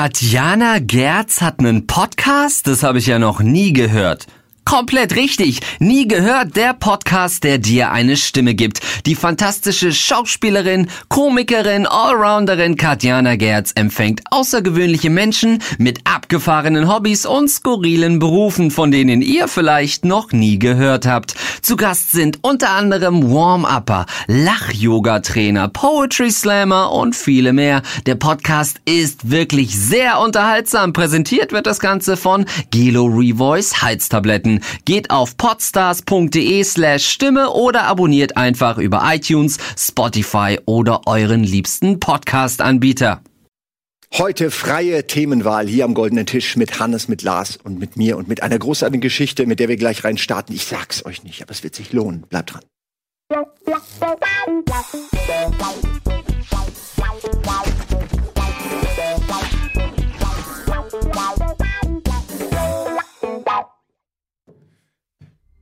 Katjana Gerz hat einen Podcast? Das habe ich ja noch nie gehört. Komplett richtig. Nie gehört der Podcast, der dir eine Stimme gibt. Die fantastische Schauspielerin, Komikerin, Allrounderin Katjana Gerz empfängt außergewöhnliche Menschen mit abgefahrenen Hobbys und skurrilen Berufen, von denen ihr vielleicht noch nie gehört habt. Zu Gast sind unter anderem Warm-Upper, Lach-Yoga-Trainer, Poetry Slammer und viele mehr. Der Podcast ist wirklich sehr unterhaltsam. Präsentiert wird das Ganze von Gelo Revoice Heiztabletten. Geht auf podstars.de slash Stimme oder abonniert einfach über iTunes, Spotify oder euren liebsten Podcast-Anbieter. Heute freie Themenwahl hier am goldenen Tisch mit Hannes, mit Lars und mit mir und mit einer großartigen Geschichte, mit der wir gleich rein starten. Ich sag's euch nicht, aber es wird sich lohnen. Bleibt dran.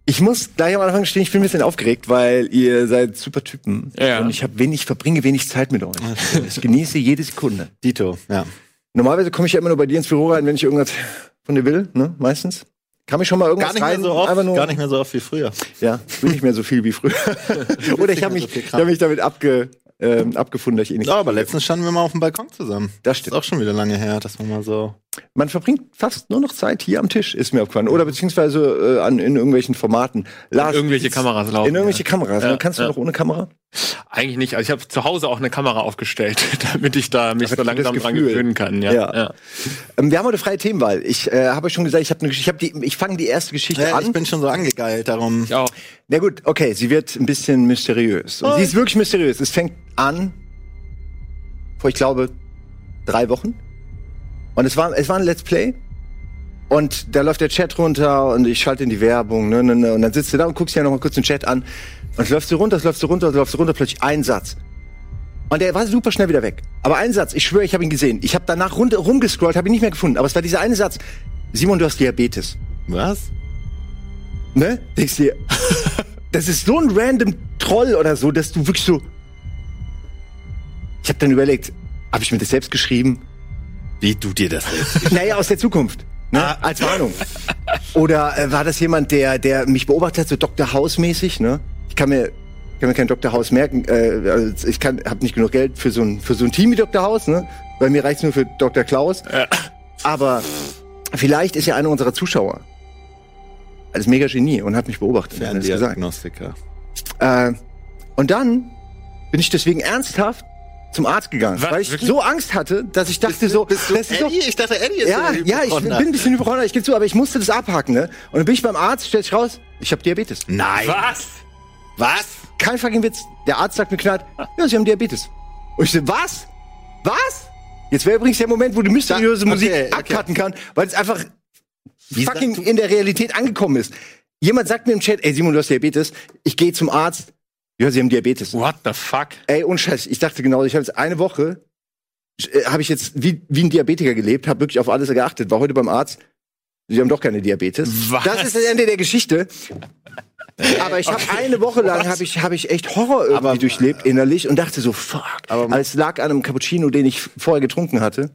Ich muss gleich am Anfang stehen, ich bin ein bisschen aufgeregt, weil ihr seid super Typen. Ja. Und ich habe wenig, verbringe wenig Zeit mit euch. Ich genieße jede Sekunde. Dito, ja. Normalerweise komme ich ja immer nur bei dir ins Büro rein, wenn ich irgendwas von dir will, ne? Meistens. Kann mich schon mal irgendwas Gar nicht mehr rein, so oft, nur, gar nicht mehr so oft wie früher. Ja, bin nicht mehr so viel wie früher. Oder ich habe mich, so ich hab mich damit abge, ähm, abgefunden, dass ich eh nicht. Ja, aber letztens standen wir mal auf dem Balkon zusammen. Das Ist stimmt. auch schon wieder lange her, dass man mal so. Man verbringt fast nur noch Zeit hier am Tisch, ist mir aufgefallen. Oder beziehungsweise äh, an, in irgendwelchen Formaten. Lars, irgendwelche Kameras laufen, In irgendwelche ja. Kameras. Ja, Kannst du ja. noch ohne Kamera? Eigentlich nicht. Also ich habe zu Hause auch eine Kamera aufgestellt, damit ich da mich Aber so langsam dran gewöhnen kann. Ja. Ja. ja. Ähm, wir haben heute freie Themenwahl. Ich äh, habe euch schon gesagt, ich habe eine Geschichte. Ich, hab die, ich fange die erste Geschichte Ja, an. ich bin schon so angegeilt, darum. Ich auch. Na gut, okay, sie wird ein bisschen mysteriös. Und sie ist wirklich mysteriös. Es fängt an vor, ich glaube, drei Wochen. Und es war, es war ein Let's Play. Und da läuft der Chat runter und ich schalte in die Werbung. Ne, ne, ne, und dann sitzt du da und guckst dir noch mal kurz den Chat an. Und es läuft so runter, es läuft so runter, es läuft so runter, plötzlich ein Satz. Und der war super schnell wieder weg. Aber ein Satz, ich schwöre, ich habe ihn gesehen. Ich habe danach rund, rumgescrollt, habe ihn nicht mehr gefunden. Aber es war dieser eine Satz. Simon, du hast Diabetes. Was? Ne? Denkst dir, das ist so ein random Troll oder so, dass du wirklich so. Ich habe dann überlegt, habe ich mir das selbst geschrieben? Wie du dir das jetzt? Naja, aus der Zukunft. Ne? Ah. Als Warnung. Oder äh, war das jemand, der, der mich beobachtet hat, so Dr. House-mäßig, ne? Ich kann mir, kann mir kein Dr. House merken. Äh, also ich kann, habe nicht genug Geld für so ein, für so ein Team wie Dr. House, ne? Bei mir reicht's nur für Dr. Klaus. Ja. Aber vielleicht ist ja einer unserer Zuschauer als mega Genie und hat mich beobachtet. Ferndiagnostiker. Äh, und dann bin ich deswegen ernsthaft zum Arzt gegangen, Was? weil ich Wirklich? so Angst hatte, dass ich dachte so, das ist doch, Ich dachte, Eddie ist ja, der ja, ich bin ein bisschen Hypochonder, ich gebe zu, aber ich musste das abhaken, ne? Und dann bin ich beim Arzt, stellt sich raus, ich habe Diabetes. Nein. Was? Was? Kein fucking Witz. Der Arzt sagt mir knallt, ja, Sie haben Diabetes. Und ich so, was? Was? Jetzt wäre übrigens der Moment, wo die mysteriöse Da- Musik okay, okay. abcutten kann, weil es einfach Wie fucking in der Realität angekommen ist. Jemand sagt mir im Chat, ey Simon, du hast Diabetes. Ich gehe zum Arzt. Ja, Sie haben Diabetes. What the fuck? Ey, und Scheiß, ich dachte genau, ich habe jetzt eine Woche, äh, habe ich jetzt wie, wie ein Diabetiker gelebt, habe wirklich auf alles geachtet, war heute beim Arzt. Sie haben doch keine Diabetes. Was? Das ist das Ende der Geschichte. Aber ich habe eine Woche lang habe ich habe ich echt Horror irgendwie Aber- durchlebt innerlich und dachte so fuck. Aber es lag an einem Cappuccino, den ich vorher getrunken hatte,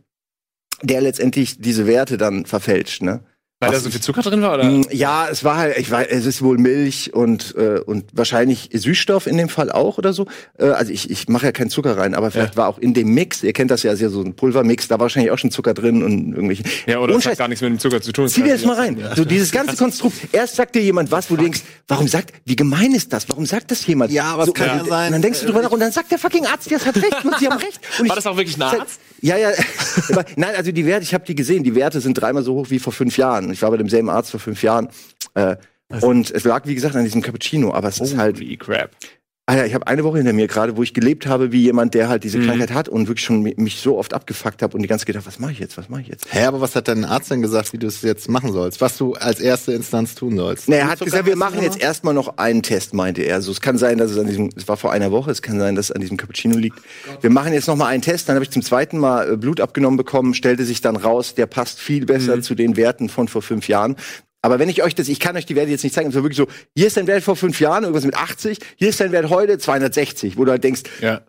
der letztendlich diese Werte dann verfälscht, ne? Weil da so ich- viel Zucker drin war? Oder? Mm, Ja, es war halt, ich weiß, es ist wohl Milch und äh, und wahrscheinlich Süßstoff in dem Fall auch oder so. Äh, also ich, ich mache ja keinen Zucker rein, aber vielleicht Ja. war auch in dem Mix, ihr kennt das ja, ist ja so ein Pulvermix, da war wahrscheinlich auch schon Zucker drin und irgendwelche. Ja, oder das hat Scheiß, gar nichts mit dem Zucker zu tun. Zieh dir das mal rein. So dieses ganze Konstrukt. Erst sagt dir jemand was, wo du denkst, warum sagt, wie gemein ist das? Warum sagt das jemand? Ja, aber es so, kann ja sein, Und dann denkst du drüber nach und dann sagt der fucking Arzt, ja, es hat recht, und sie haben recht. Und War das auch wirklich ein Arzt? Ja, ja. Aber Nein, also die Werte, ich habe die gesehen. Die Werte sind dreimal so hoch wie vor fünf Jahren. Ich war bei demselben Arzt vor fünf Jahren. Äh, und es lag, wie gesagt, an diesem Cappuccino. Aber es ist halt. Holy crap. Alter, ich habe eine Woche hinter mir gerade, wo ich gelebt habe wie jemand, der halt diese Mhm. Krankheit hat und wirklich schon mi- mich so oft abgefuckt habe und die ganze Zeit gedacht, was mache ich jetzt? Was mache ich jetzt? Hä, aber was hat dein Arzt denn gesagt, wie du es jetzt machen sollst? Was du als erste Instanz tun sollst? Nee, er hat gesagt, wir machen jetzt erstmal noch einen Test, meinte er. Also es kann sein, dass es an diesem, es war vor einer Woche, es kann sein, dass es an diesem Cappuccino liegt. Wir machen jetzt noch mal einen Test. Dann habe ich zum zweiten Mal äh, Blut abgenommen bekommen, stellte sich dann raus, der passt viel besser Mhm. zu den Werten von vor fünf Jahren. Aber wenn ich euch das, ich kann euch die Werte jetzt nicht zeigen, es war wirklich so, hier ist dein Wert vor fünf Jahren, irgendwas mit 80, hier ist dein Wert heute 260, wo du halt denkst, Ja.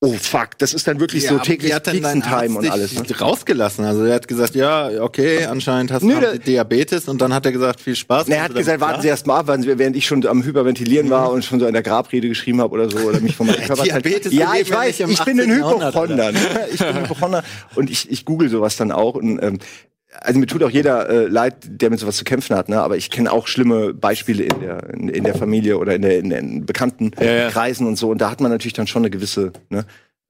oh fuck, das ist dann wirklich so aber täglich Time und alles. dich Ne? rausgelassen. Also er hat gesagt, ja, okay, anscheinend hast Nö, du Diabetes und dann hat er gesagt, viel Spaß. Nee, er hat gesagt, warten Sie erst mal ab, während ich schon am Hyperventilieren war und schon so in der Grabrede geschrieben habe oder so oder mich von meinem Körper Diabetes Ja, ich weiß, ich bin ein 18. Jahrhundert, Hypochonder. ne? Ich bin ein Hypochonder und ich, ich google sowas dann auch und ähm, also mir tut auch jeder äh, leid, der mit sowas zu kämpfen hat, ne? Aber ich kenne auch schlimme Beispiele in der in, in der Familie oder in, der, in den bekannten Ja, ja. Kreisen und so und da hat man natürlich dann schon eine gewisse ne?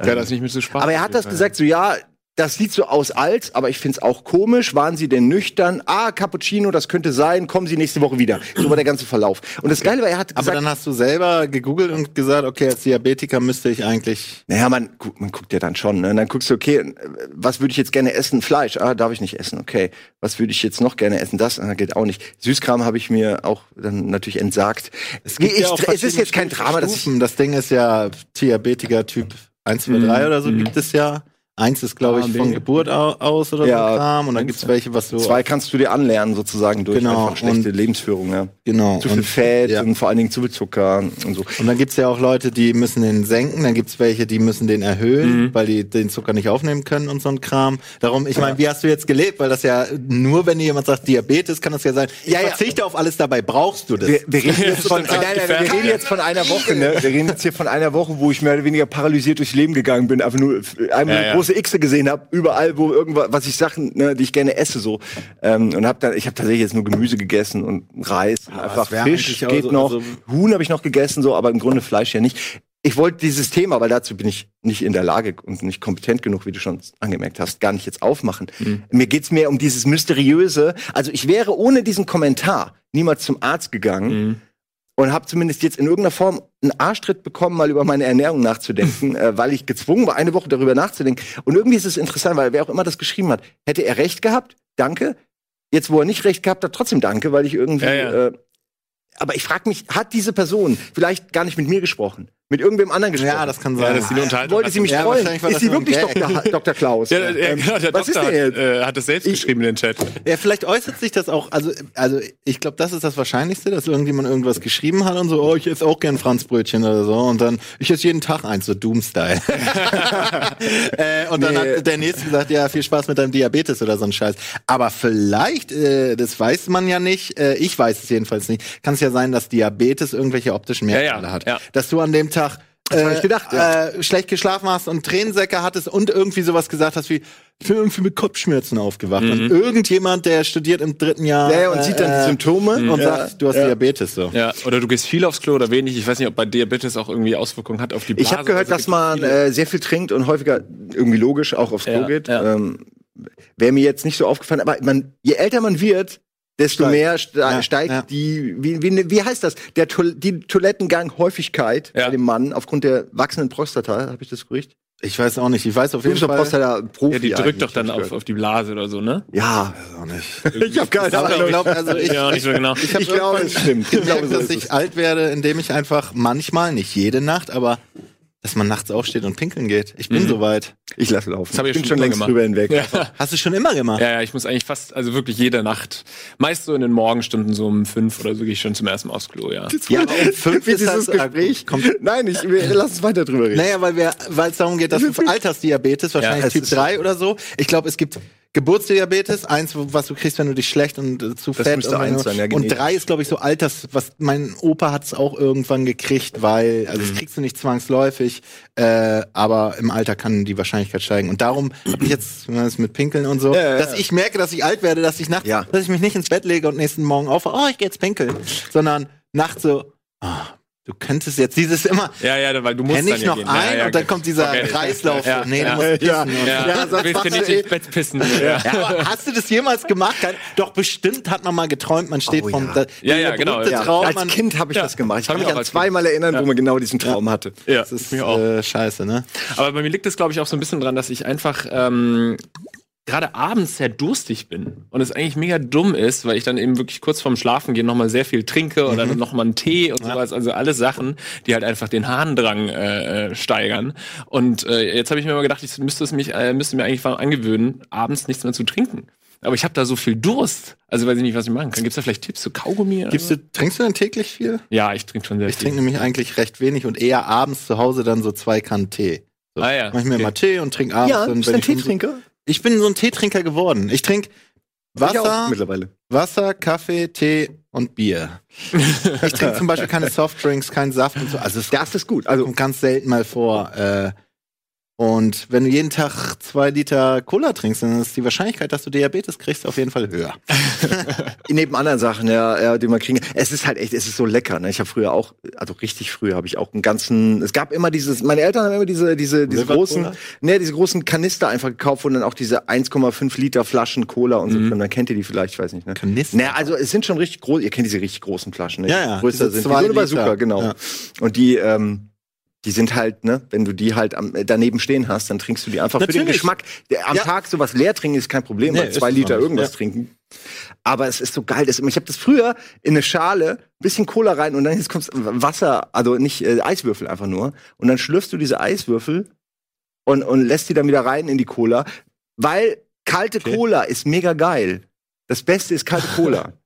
Ja, das nicht mit so Spaß. Aber er hat das gesagt, so ja, das sieht so aus als, aber ich find's auch komisch. Waren Sie denn nüchtern? Ah, Cappuccino, das könnte sein. Kommen Sie nächste Woche wieder. So war der ganze Verlauf. Und das Geile war, er hat Aber gesagt, dann hast du selber gegoogelt und gesagt, okay, als Diabetiker müsste ich eigentlich. naja, man, man guckt ja dann schon. Ne? Und dann guckst du, okay, was würde ich jetzt gerne essen? Fleisch. Ah, darf ich nicht essen. Okay. Was würde ich jetzt noch gerne essen? Das ah, geht auch nicht. Süßkram habe ich mir auch dann natürlich entsagt. Es, gibt ich, ja auch es ist jetzt kein Drama, ich Stufen. Das Ding ist ja Diabetiker Typ 1, 2, 3 oder so gibt es ja. Eins ist, glaube A, ich, von Geburt au- aus oder Ja, so Kram. Und dann gibt's welche, was so. zwei kannst du dir anlernen sozusagen durch Genau, einfach schlechte und- Lebensführung. Ja. Genau. Zu viel Und- Fett ja. und vor allen Dingen zu viel Zucker und so. Und dann gibt's ja auch Leute, die müssen den senken, dann gibt's welche, die müssen den erhöhen, weil die den Zucker nicht aufnehmen können und so ein Kram. Darum, ich meine, wie hast du jetzt gelebt? Weil das ja nur, wenn jemand sagt Diabetes, kann das ja sein. Ich Ja, ja. verzichte auf alles, dabei, brauchst du das? Wir, wir, reden jetzt von, nein, nein, wir reden jetzt von einer Woche, ne? Wir reden jetzt hier von einer Woche, wo ich mehr oder weniger paralysiert durchs Leben gegangen bin, einfach nur einmal Ja, eine ja. Große Xe gesehen habe, überall, wo irgendwas, was ich Sachen, ne, die ich gerne esse, so. Ähm, und hab dann, ich habe tatsächlich jetzt nur Gemüse gegessen und Reis, und einfach Fisch geht so- noch, also- Huhn habe ich noch gegessen, so, aber im Grunde Fleisch ja nicht. Ich wollte dieses Thema, weil dazu bin ich nicht in der Lage und nicht kompetent genug, wie du schon angemerkt hast, gar nicht jetzt aufmachen. Mhm. Mir geht's mehr um dieses mysteriöse. Also ich wäre ohne diesen Kommentar niemals zum Arzt gegangen Mhm. Und habe zumindest jetzt in irgendeiner Form einen Arschtritt bekommen, mal über meine Ernährung nachzudenken, äh, weil ich gezwungen war, eine Woche darüber nachzudenken. Und irgendwie ist es interessant, weil wer auch immer das geschrieben hat, hätte er recht gehabt, danke. Jetzt, wo er nicht recht gehabt hat, trotzdem danke, weil ich irgendwie. Ja, ja. Äh, aber ich frage mich, hat diese Person vielleicht gar nicht mit mir gesprochen? Mit irgendwem anderen gesprochen? ja, das kann Ja, sein. das ist die Unterhaltung. Wollte sie mich Ja, trollen? Ist sie wirklich. Dr. Dr. Klaus? Ja, ja, Ähm, genau, der was Doktor ist hat, äh, hat das selbst Ich- geschrieben in den Chat. Ja, vielleicht äußert sich das auch, also, also ich glaube, das ist das Wahrscheinlichste, dass irgendjemand irgendwas geschrieben hat und so, oh, ich esse auch gern Franzbrötchen oder so und dann, ich esse jeden Tag eins, so Doom-Style. äh, und dann Nee. hat der Nächste gesagt, ja, viel Spaß mit deinem Diabetes oder so ein Scheiß. Aber vielleicht, äh, das weiß man ja nicht, äh, ich weiß es jedenfalls nicht, kann es ja sein, dass Diabetes irgendwelche optischen Ja, Merkmale ja, hat. ja. Dass du an dem Tag hab ich gedacht, ja. äh, schlecht geschlafen hast und Tränensäcke hattest und irgendwie sowas gesagt hast wie, ich bin irgendwie mit Kopfschmerzen aufgewacht. Und irgendjemand, der studiert im dritten Jahr Ja, ja, und sieht dann die Symptome. und Ja, sagt, du hast ja. Diabetes so. Ja, oder du gehst viel aufs Klo oder wenig. Ich weiß nicht, ob bei Diabetes auch irgendwie Auswirkungen hat auf die Blase. Ich habe gehört, Also dass man äh, sehr viel trinkt und häufiger irgendwie logisch auch aufs Klo Ja, geht. ja. Ähm, Wäre mir jetzt nicht so aufgefallen, aber man, je älter man wird, desto Steigt. mehr ste Ja, steigt ja. die, wie, wie, wie heißt das? Der die Toilettengang-Häufigkeit Ja. bei dem Mann aufgrund der wachsenden Prostata, habe ich das gerücht? Ich weiß auch nicht. Ich weiß auf jeden Fall. Prostata-Profi. ja, die drückt doch dann auf, auf die Blase oder so, ne? Ja, Auch nicht. ich habe keine Aber ich Ahnung. glaube, also ich, Ja, nicht so genau. ich, Ich glaube, es stimmt. Ich glaube, dass ich alt werde, indem ich einfach manchmal, nicht jede Nacht, aber dass man nachts aufsteht und pinkeln geht. Ich bin soweit. Ich lasse laufen. Das hab ich bin schon längst gemacht. drüber hinweg. Ja. Hast du schon immer gemacht? Ja, ja, ich muss eigentlich fast, also wirklich jede Nacht. Meist so in den Morgenstunden, so um fünf oder so, gehe ich schon zum ersten Mal aufs Klo, ja. Ja, aber um fünf ist dieses das- Gespräch. Kommt- Nein, ich, wir, lass uns weiter drüber reden. Naja, weil es darum geht, dass du Altersdiabetes, wahrscheinlich Ja, Typ ist- 3 oder so. Ich glaube, es gibt Geburtsdiabetes, eins, was du kriegst, wenn du dich schlecht und äh, zu Das fett und, eins sein, ja, und drei ist, glaube ich, so Alters, was mein Opa hat es auch irgendwann gekriegt, weil, also Mhm. das kriegst du nicht zwangsläufig, äh, aber im Alter kann die Wahrscheinlichkeit steigen. Und darum habe ich jetzt das mit Pinkeln und so, Ja, ja, dass ich merke, dass ich alt werde, dass ich nachts, dass ich mich nicht ins Bett lege und nächsten Morgen auf, oh, ich gehe jetzt pinkeln, sondern nachts so, ah, du könntest jetzt dieses immer, Ja, ja, weil du musst dann ich ja noch gehen. ein ja, ja, und dann okay. kommt dieser it. Kreislauf. Ja, nee, ja. du musst Ja. pissen. Ja, Ja, ja sonst willst du nicht ins Bett pissen. Ja. Ja, aber hast du das jemals gemacht? Doch bestimmt hat man mal geträumt, man steht Oh, vom ja. Ja, genau. Traum, Als Kind habe ich Ja, das gemacht. Ich kann ich mich auch an zweimal erinnern, wo man genau diesen Traum hatte. Ja, das ist mir auch. äh, scheiße, ne? Aber bei mir liegt es, glaube ich, auch so ein bisschen dran, dass ich einfach ähm, gerade abends sehr durstig bin und es eigentlich mega dumm ist, weil ich dann eben wirklich kurz vorm Schlafen gehen nochmal sehr viel trinke oder Mhm. dann nochmal einen Tee und sowas. Also alles Sachen, die halt einfach den Harndrang äh, äh, steigern. Und äh, jetzt habe ich mir mal gedacht, ich müsste es mich, äh, müsste mir eigentlich angewöhnen, abends nichts mehr zu trinken. Aber ich habe da so viel Durst. Also weiß ich nicht, was ich machen kann. Gibt's da vielleicht Tipps zu Kaugummi? oder Gibst so? du, trinkst du denn täglich viel? Ja, ich trinke schon sehr Ich viel. trinke nämlich eigentlich recht wenig und eher abends zu Hause dann so zwei Kannen Tee. So. Ah, ja. Mach ich mir Okay. mal Tee und trinke abends. Ja, dann, wenn ein ich um- Teetrinker? Ich bin so ein Teetrinker geworden. Ich trinke Wasser, mittlerweile. Wasser, Kaffee, Tee und Bier. ich trinke zum Beispiel keine Softdrinks, keinen Saft und so. Also Das ist gut. Also kommt ganz selten mal vor. Äh, und wenn du jeden Tag zwei Liter Cola trinkst, dann ist die Wahrscheinlichkeit, dass du Diabetes kriegst, auf jeden Fall höher. neben anderen Sachen, ja, ja, die man kriegen. Es ist halt echt, es ist so lecker. Ne? Ich habe früher auch, also richtig früher habe ich auch einen ganzen. Es gab immer dieses, meine Eltern haben immer diese, diese, diese großen, ne, diese großen Kanister einfach gekauft, wo dann auch diese 1,5 Liter Flaschen Cola und so Mhm. drin. Dann kennt ihr die vielleicht, ich weiß nicht. Ne? Kanister? Ne, also es sind schon richtig groß. Ihr kennt diese richtig großen Flaschen, ne? Ja, ja, Größer diese sind die. zwei So eine Liter. Bazooka, genau. Ja. Und die, ähm, die sind halt, ne, wenn du die halt am, daneben stehen hast, dann trinkst du die einfach für den Natürlich. Geschmack. Am Ja. Tag sowas leer trinken ist kein Problem, Nee, weil zwei Liter irgendwas Ja. trinken. Aber es ist so geil. Das, ich habe das früher in eine Schale, bisschen Cola rein und dann jetzt kommt Wasser, also nicht äh, Eiswürfel einfach nur. Und dann schlürfst du diese Eiswürfel und, und lässt die dann wieder rein in die Cola. Weil kalte Okay. Cola ist mega geil. Das Beste ist kalte Cola.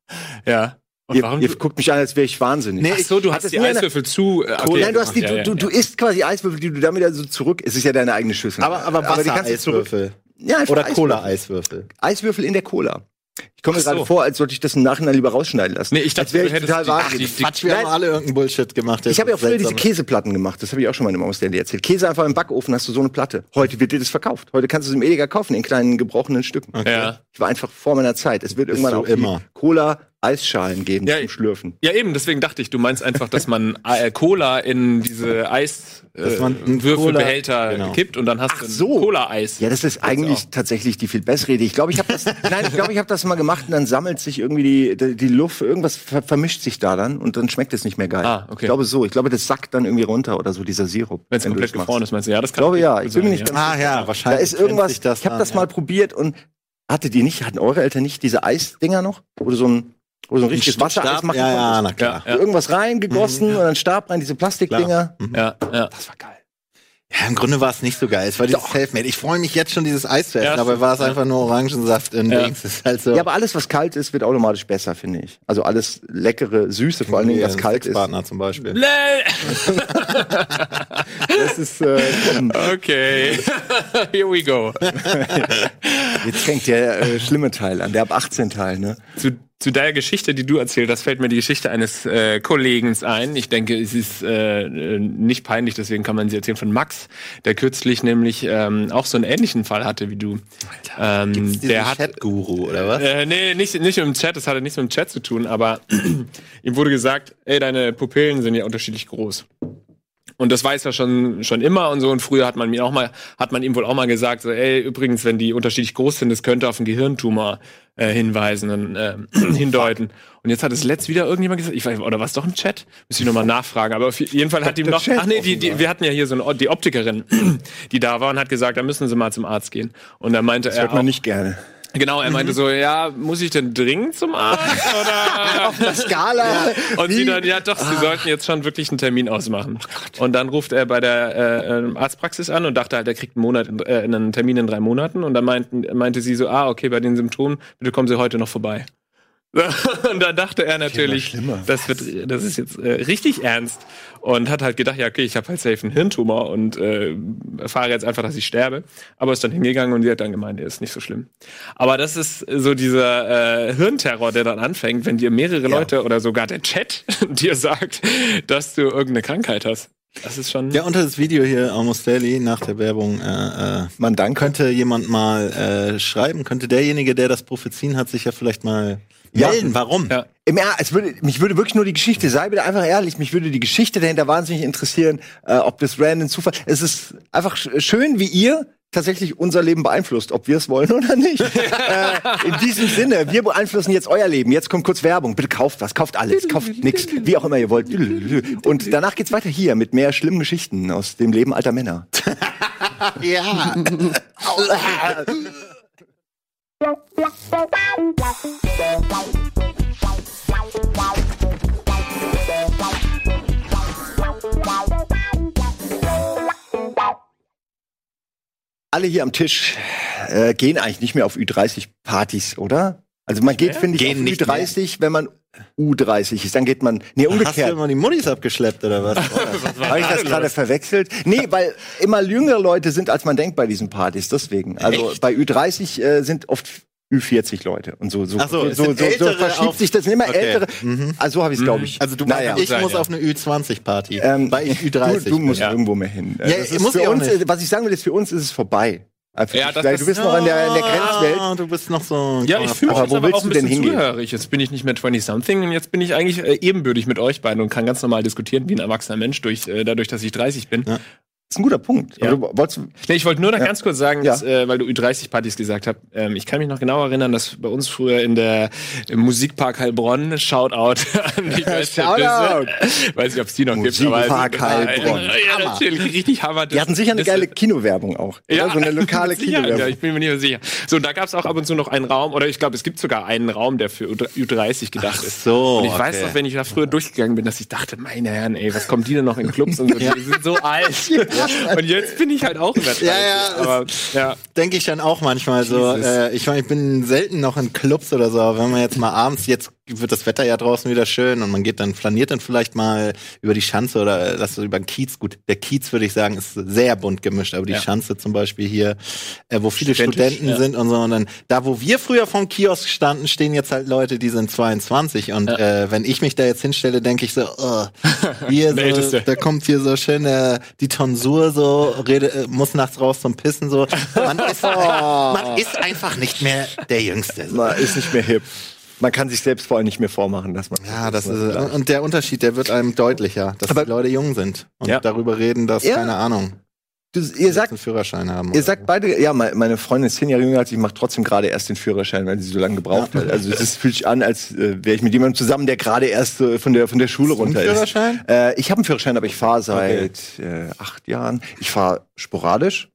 Ja. Und ihr, warum? ihr guckt mich an, als wäre ich wahnsinnig. Ach so, du hast Hattest die Eiswürfel zu. Äh, okay, Nein, du hast die, du, du, du isst quasi Eiswürfel, die du dann wieder so zurück. Es ist ja deine eigene Schüssel. Aber, aber die kannst du zurück. Ja, einfach Oder Eiswürfel. Cola-Eiswürfel. Eiswürfel in der Cola. Ich komme mir so. gerade vor, als sollte ich das im Nachhinein lieber rausschneiden lassen. Nee, ich dachte, Als wäre ich total die- Quatsch, wir haben alle irgendeinen Bullshit gemacht. Ich habe ja auch früher diese. Käseplatten gemacht. Das habe ich auch schon mal in dem Maus Daily erzählt. Käse einfach im Backofen, hast du so eine Platte. Heute wird dir das verkauft. Heute kannst du es im Edeka kaufen, in kleinen gebrochenen Stücken. Ja. Ich war einfach vor meiner Zeit. Es wird irgendwann auch immer. die Cola-Eisschalen geben Ja, zum ich- Schlürfen. Ja, eben, deswegen dachte ich, du meinst einfach, dass man Cola in diese Eis äh, genau. kippt und dann hast du ein so. Cola-Eis. Ja, das ist eigentlich tatsächlich die viel bessere Idee. Ich glaube, ich habe das, nein, ich glaube, ich habe das mal gemacht und dann sammelt sich irgendwie die, die, die Luft, irgendwas ver vermischt sich da dann und dann schmeckt es nicht mehr geil. Ah, okay. Ich glaube so. Ich glaube, das sackt dann irgendwie runter oder so, dieser Sirup. Wenn es du komplett gefroren ist, meinst du? Ja, das Ich kann glaube ja. Ich bin mir nicht ja. ganz Ah ja, Da wahrscheinlich. ist irgendwas, ich habe das ja. mal probiert und hattet ihr nicht, hatten eure Eltern nicht diese Eisdinger noch? Du so ein, wo so ein richtiges Wassereis Stab, machen ja, ja, na klar. Ja. So Irgendwas reingegossen und dann Stab rein, diese Plastikdinger. Ja, ja. Das war geil. Ja, im Grunde war es nicht so geil. Es war dieses Selfmade. Ich freue mich jetzt schon, dieses Eis zu essen, Ja, aber war es ja. einfach nur Orangensaft in Ja. Dings. Ist halt so. Ja, aber alles, was kalt ist, wird automatisch besser, finde ich. Also alles leckere, süße, vor allen Dingen, was kalt ist. Partner zum Beispiel. Bläh. Das ist, äh, Okay. Here we go. jetzt fängt der äh, schlimme Teil an, der ab 18 Teil, ne? zu, zu der Geschichte, die du erzählt hast, fällt mir die Geschichte eines äh, Kollegen ein. Ich denke, es ist äh, nicht peinlich, deswegen kann man sie erzählen von Max, der kürzlich nämlich ähm, auch so einen ähnlichen Fall hatte wie du. Ähm, Gibt's der hat Chat-Guru, oder was? äh, nee, nicht, nicht im Chat, das hatte nichts mit dem Chat zu tun, aber ihm wurde gesagt, ey, deine Pupillen sind ja unterschiedlich groß. Und das weiß er schon, schon immer und so. Und früher hat man mir auch mal, hat man ihm wohl auch mal gesagt, so, ey, übrigens, wenn die unterschiedlich groß sind, das könnte auf einen Gehirntumor äh, hinweisen und äh, hindeuten. Und jetzt hat es letzt wieder irgendjemand gesagt, ich weiß, oder was doch im Chat? Muss ich nochmal nachfragen. Aber auf jeden Fall hat ihm noch, ach nee, die, die, wir hatten ja hier so eine, die Optikerin, die da war und hat gesagt, da müssen Sie mal zum Arzt gehen. Und da meinte Das er hört man auch, nicht gerne. Genau, er meinte so, ja, muss ich denn dringend zum Arzt? Oder? Skala. Und sie dann, ja doch, sie sollten jetzt schon wirklich einen Termin ausmachen. und dann ruft er bei der äh, ähm, Arztpraxis an und dachte halt, er kriegt einen, Monat, in- äh, einen Termin in drei Monaten. Und dann meinten, meinte sie so, ah, okay, bei den Symptomen, bitte kommen Sie heute noch vorbei. Und dann dachte er natürlich, schlimmer. das wird, das ist jetzt äh, richtig ernst und hat halt gedacht, ja okay, ich habe halt safe einen Hirntumor und äh, erfahre jetzt einfach, dass ich sterbe. Aber ist dann hingegangen und die hat dann gemeint, er ist nicht so schlimm. Aber das ist so dieser äh, Hirnterror, der dann anfängt, wenn dir mehrere Leute oder sogar der Chat dir sagt, dass du irgendeine Krankheit hast. Das ist schon. Ja, unter das Video hier, Almost Daily, nach der Werbung, äh, äh, Man danke. könnte jemand mal äh, schreiben, könnte derjenige, der das Prophezien hat, sich ja vielleicht mal Ja. melden. Warum? Ja. Im Er- es würde, mich würde wirklich nur die Geschichte, sei bitte einfach ehrlich, mich würde die Geschichte dahinter wahnsinnig interessieren, äh, ob das random Zufall. Es ist einfach sch schön, wie ihr tatsächlich unser Leben beeinflusst, ob wir es wollen oder nicht. äh, in diesem Sinne, wir beeinflussen jetzt euer Leben. Jetzt kommt kurz Werbung. Bitte kauft was, kauft alles, kauft nix, wie auch immer ihr wollt. Und danach geht's weiter hier mit mehr schlimmen Geschichten aus dem Leben alter Männer. Ja. Alle hier am Tisch äh, gehen eigentlich nicht mehr auf Ü30-Partys, oder? Also man geht, finde ich, Gehen auf nicht Ü30, wenn man U30 ist. Dann geht man, nee, Hast du umgekehrt. immer die Muttis abgeschleppt oder was? Habe ich das gerade verwechselt? Nee, weil immer jüngere Leute sind, als man denkt bei diesen Partys. Deswegen. Also Echt? bei Ü30 äh, sind oft Ü40 Leute und so so Ach so, so, so, so verschiebt sich das immer Okay. ältere. Mhm. Also so habe ich es glaube ich. Also du naja. ich sein, muss ja. auf eine Ü20-Party. Ähm, bei Ü30. Du, du musst Ja. irgendwo mehr hin. Ja, das ist muss für ich uns, was ich sagen will, ist für uns ist es vorbei. Einfach, Ja, das- weil du bist noch in der, in der Grenzwelt. Ah, du bist noch so. Ja, ich fühle mich Aber jetzt wo aber willst auch ein du denn bisschen hingehen? zuhörig. Jetzt bin ich nicht mehr 20-something und jetzt bin ich eigentlich äh, ebenbürtig mit euch beiden und kann ganz normal diskutieren wie ein erwachsener Mensch, durch, äh, dadurch, dass ich 30 bin. Ja. Das ist ein guter Punkt. Ja. Du Nee, ich wollte nur noch Ja. ganz kurz sagen, Ja. dass, äh, weil du Ü30-Partys gesagt hast, ähm, ich kann mich noch genau erinnern, dass bei uns früher in der im Musikpark Heilbronn, Shoutout an die Shoutout. Weiß nicht, ob es die noch Musikpark gibt. aber- Heilbronn. Ja, natürlich, richtig Hammer. die hatten sicher eine Das- geile Kinowerbung auch. Ja, Oder? So eine lokale mit Sicherheit, Ja, Kinowerbung. ich bin mir nicht mehr sicher. So, da gab es auch ab und zu noch einen Raum, oder ich glaube, es gibt sogar einen Raum, der für Ü30 gedacht Ach ist. so, Und ich weiß okay. noch, wenn ich da früher durchgegangen bin, dass ich dachte, meine Herren, ey, was kommen die denn noch in Clubs und so? Die sind so alt. Und jetzt bin ich halt auch in der Ja, ja, Aber, ja. denke ich dann auch manchmal so. Äh, ich meine, ich bin selten noch in Clubs oder so, aber wenn man jetzt mal abends, jetzt wird das Wetter ja draußen wieder schön und man geht dann, flaniert dann vielleicht mal über die Schanze oder äh, das über den Kiez. Gut, der Kiez würde ich sagen, ist sehr bunt gemischt, aber die Ja. Schanze zum Beispiel hier, äh, wo viele Studentisch, Studenten ja. sind und so. Und dann, da wo wir früher vom Kiosk standen, stehen jetzt halt Leute, die sind 22. Und äh, wenn ich mich da jetzt hinstelle, denke ich so, oh, hier so, da kommt hier so schön äh, die Tonsur so, rede, äh, muss nachts raus zum Pissen so. Man ist, man ist einfach nicht mehr der Jüngste. So. Man ist nicht mehr hip. Man kann sich selbst vor allem nicht mehr vormachen, dass man. Ja, das ist, und der Unterschied, der wird einem deutlicher, dass Aber- die Leute jung sind und Ja. darüber reden, dass, Ja. keine Ahnung, Du, ihr sagt, einen Führerschein haben. Ihr sagt beide, ja, me- meine Freundin ist zehn Jahre jünger als ich, macht trotzdem gerade erst den Führerschein, weil sie so lange gebraucht hat. Also es fühlt sich an, als äh, wäre ich mit jemandem zusammen, der gerade erst äh, von der von der Schule runter ist. Führerschein? Äh, ich habe einen Führerschein, aber ich fahre seit äh, acht Jahren. Ich fahre sporadisch.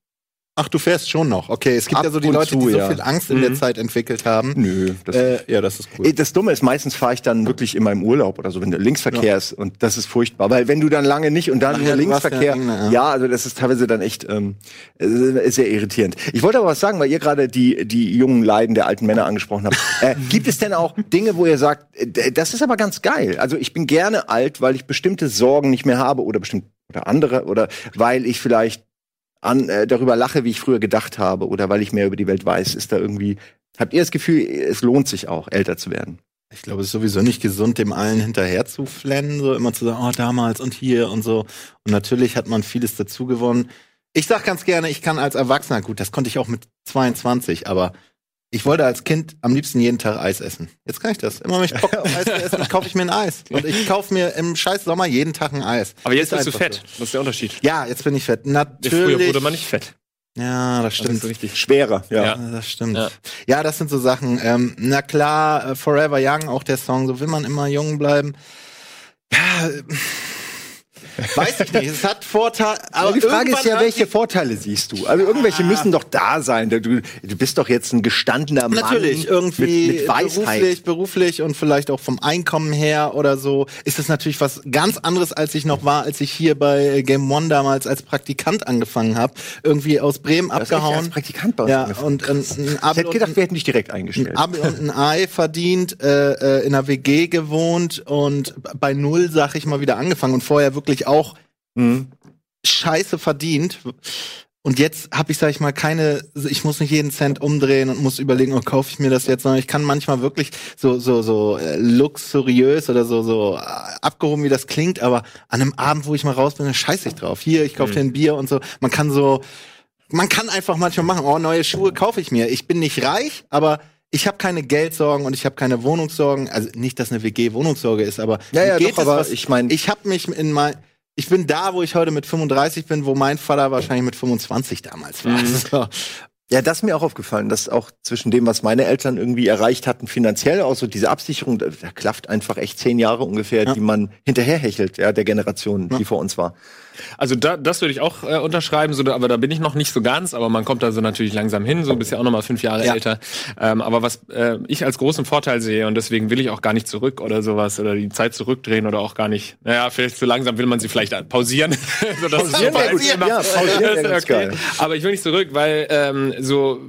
Ach, du fährst schon noch. Okay, es gibt Ab ja so die Leute, zu, die so ja. viel Angst in der Zeit entwickelt haben. Nö, das, Äh, ja, das ist cool. Das Dumme ist, meistens fahre ich dann wirklich in meinem Urlaub oder so, wenn der Linksverkehr ist und das ist furchtbar, weil wenn du dann lange nicht und dann Ach nur ja, Linksverkehr, ja ja. ja. also das ist teilweise dann echt ähm, äh, sehr irritierend. Ich wollte aber was sagen, weil ihr gerade die die jungen Leiden der alten Männer angesprochen habt. äh, gibt es denn auch Dinge, wo ihr sagt, äh, das ist aber ganz geil. Also ich bin gerne alt, weil ich bestimmte Sorgen nicht mehr habe oder bestimmt oder andere oder weil ich vielleicht an, äh, darüber lache, wie ich früher gedacht habe oder weil ich mehr über die Welt weiß. Ist da irgendwie Habt ihr das Gefühl, es lohnt sich auch, älter zu werden? Ich glaube, es ist sowieso nicht gesund, dem allen hinterher zu flennen, so immer zu sagen, oh, damals und hier und so. Und natürlich hat man vieles dazu gewonnen. Ich sag ganz gerne, ich kann als Erwachsener, gut, das konnte ich auch mit 22, aber ich wollte als Kind am liebsten jeden Tag Eis essen. Jetzt kann ich das. Immer wenn ich Bock auf Eis essen, kaufe ich mir ein Eis. Und ich kaufe mir im scheiß Sommer jeden Tag ein Eis. Aber jetzt Ist bist du fett. so. Das ist der Unterschied. Ja, jetzt bin ich fett. Früher Natürlich. wurde man nicht fett. ja, das Das stimmt. ist richtig. Schwerer, ja. Ja. Ja, das stimmt. Ja. Ja. das sind so Sachen. Ähm, na klar, äh, Forever Young, auch der Song, so will man immer jung bleiben. Ja, äh, weiß ich nicht. Es hat Vorteile. Aber die Frage ist ja, welche Vorteile siehst du? Also irgendwelche müssen doch da sein. Du, du bist doch jetzt ein gestandener Mann. Natürlich, irgendwie mit, mit Weisheit. beruflich, beruflich und vielleicht auch vom Einkommen her oder so, ist es natürlich was ganz anderes, als ich noch war, als ich hier bei Game One damals als Praktikant angefangen habe. Irgendwie aus Bremen echt als abgehauen. Praktikant bei uns Ja, angefangen. und ein, ein Ich hätte gedacht, wir hätten dich direkt ein eingestellt. Abel und ein Ei verdient, äh, äh, in einer WG gewohnt und bei Null, sag ich mal, wieder angefangen und vorher wirklich auch Mhm. scheiße verdient. Und jetzt habe ich, sag ich mal, keine, ich muss nicht jeden Cent umdrehen und muss überlegen, oh, kaufe ich mir das jetzt, sondern ich kann manchmal wirklich so, so, so äh, luxuriös oder so, so äh, abgehoben, wie das klingt, aber an einem Abend, wo ich mal raus bin, dann scheiße ich drauf. Hier, ich kaufe dir ein Bier und so. Man kann so, man kann einfach manchmal machen, oh, neue Schuhe kaufe ich mir. Ich bin nicht reich, aber ich habe keine Geldsorgen und ich habe keine Wohnungssorgen. Also nicht, dass eine WG Wohnungssorge ist, aber Ja, ja, geht doch, es, aber was- ich mein- ich habe mich in mein ich bin da, wo ich heute mit 35 bin, wo mein Vater wahrscheinlich mit 25 damals war. So. Ja, das ist mir auch aufgefallen, dass auch zwischen dem, was meine Eltern irgendwie erreicht hatten, finanziell, auch so diese Absicherung, da, da klafft einfach echt zehn Jahre ungefähr, Ja. die man hinterherhechelt, ja, der Generation, die vor uns war. Also da, das würde ich auch äh, unterschreiben, so, aber da bin ich noch nicht so ganz, aber man kommt da so natürlich langsam hin, so bist ja auch noch mal fünf Jahre Ja. älter. Ähm, aber was äh, ich als großen Vorteil sehe und deswegen will ich auch gar nicht zurück oder sowas oder die Zeit zurückdrehen oder auch gar nicht, naja, vielleicht zu langsam will man sie vielleicht pausieren. so, das Pausieren wäre gut. Thema. Ja, pausieren Das ist geil. Aber ich will nicht zurück, weil ähm, so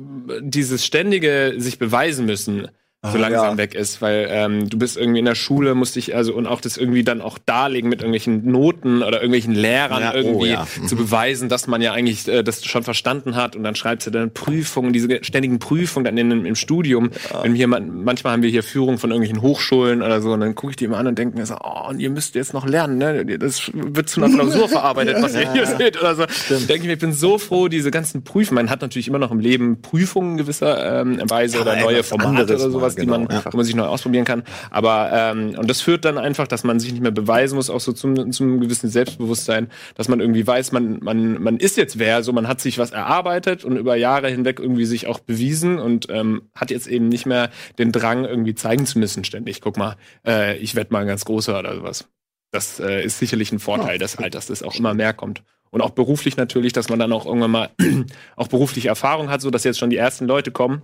dieses ständige sich beweisen müssen, so langsam ja. weg ist, weil ähm, du bist irgendwie in der Schule, musst dich also und auch das irgendwie dann auch darlegen mit irgendwelchen Noten oder irgendwelchen Lehrern Ja, oh, irgendwie ja. zu beweisen, dass man ja eigentlich äh, das schon verstanden hat und dann schreibst du dann Prüfungen, diese ständigen Prüfungen dann in, im Studium. Wenn wir man, manchmal haben wir hier Führungen von irgendwelchen Hochschulen oder so und dann gucke ich die immer an und denke mir so, oh, und ihr müsst jetzt noch lernen, ne? Das wird zu einer Klausur verarbeitet, was ihr hier seht oder so. Denke ich mir, ich bin so froh, diese ganzen Prüfen. Man hat natürlich immer noch im Leben Prüfungen gewisser ähm, Weise oder neue Formate oder sowas, mal, die man, genau. wo man sich neu ausprobieren kann. Aber ähm, und das führt dann einfach, dass man sich nicht mehr beweisen muss, auch so zum, zum gewissen Selbstbewusstsein, dass man irgendwie weiß, man, man, man ist jetzt wer, so man hat sich was erarbeitet und über Jahre hinweg irgendwie sich auch bewiesen und ähm, hat jetzt eben nicht mehr den Drang, irgendwie zeigen zu müssen, ständig. Guck mal, äh, ich werd mal ein ganz großer oder sowas. Das äh, ist sicherlich ein Vorteil des Alters, dass auch immer mehr kommt. Und auch beruflich natürlich, dass man dann auch irgendwann mal auch berufliche Erfahrung hat, so dass jetzt schon die ersten Leute kommen,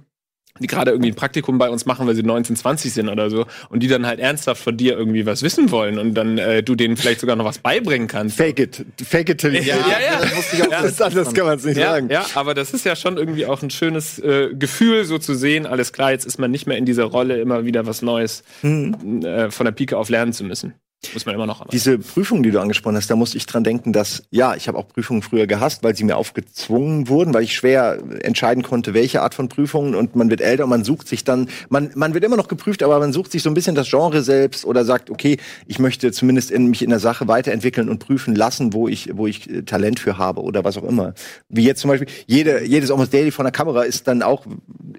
die gerade irgendwie ein Praktikum bei uns machen, weil sie 19, 20 sind oder so, und die dann halt ernsthaft von dir irgendwie was wissen wollen und dann äh, du denen vielleicht sogar noch was beibringen kannst. Fake it. Fake it till you Ja, ja, ja. Das, auch das, anders kann man es nicht Ja, sagen. ja, aber das ist ja schon irgendwie auch ein schönes äh, Gefühl, so zu sehen, alles klar, jetzt ist man nicht mehr in dieser Rolle, immer wieder was Neues äh, von der Pike auf lernen zu müssen. Muss man immer noch. Diese Prüfung, die du angesprochen hast, da musste ich dran denken, dass, ja, ich habe auch Prüfungen früher gehasst, weil sie mir aufgezwungen wurden, weil ich schwer entscheiden konnte, welche Art von Prüfungen und man wird älter und man sucht sich dann, man, man wird immer noch geprüft, aber man sucht sich so ein bisschen das Genre selbst oder sagt, okay, ich möchte zumindest in, mich in der Sache weiterentwickeln und prüfen lassen, wo ich, wo ich äh, Talent für habe oder was auch immer. Wie jetzt zum Beispiel, jede, jedes Almost Daily von der Kamera ist dann auch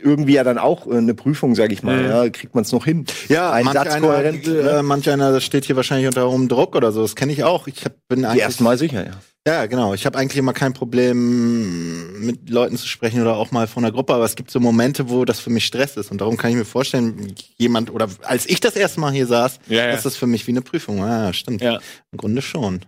irgendwie ja dann auch äh, eine Prüfung, sage ich mal. Ja, kriegt man es noch hin? Ja, ein Satz kohärent. ne? äh, manch einer das steht hier wahrscheinlich unter hohem Druck oder so. Das kenne ich auch. Ich hab, bin eigentlich ersten Mal sicher, ja. Ja, genau. Ich habe eigentlich immer kein Problem, mit Leuten zu sprechen oder auch mal von der Gruppe, aber es gibt so Momente, wo das für mich Stress ist. Und darum kann ich mir vorstellen, jemand, oder als ich das erste Mal hier saß, Ja, ja. ist das für mich wie eine Prüfung. Ja, stimmt. Ja. Im Grunde schon.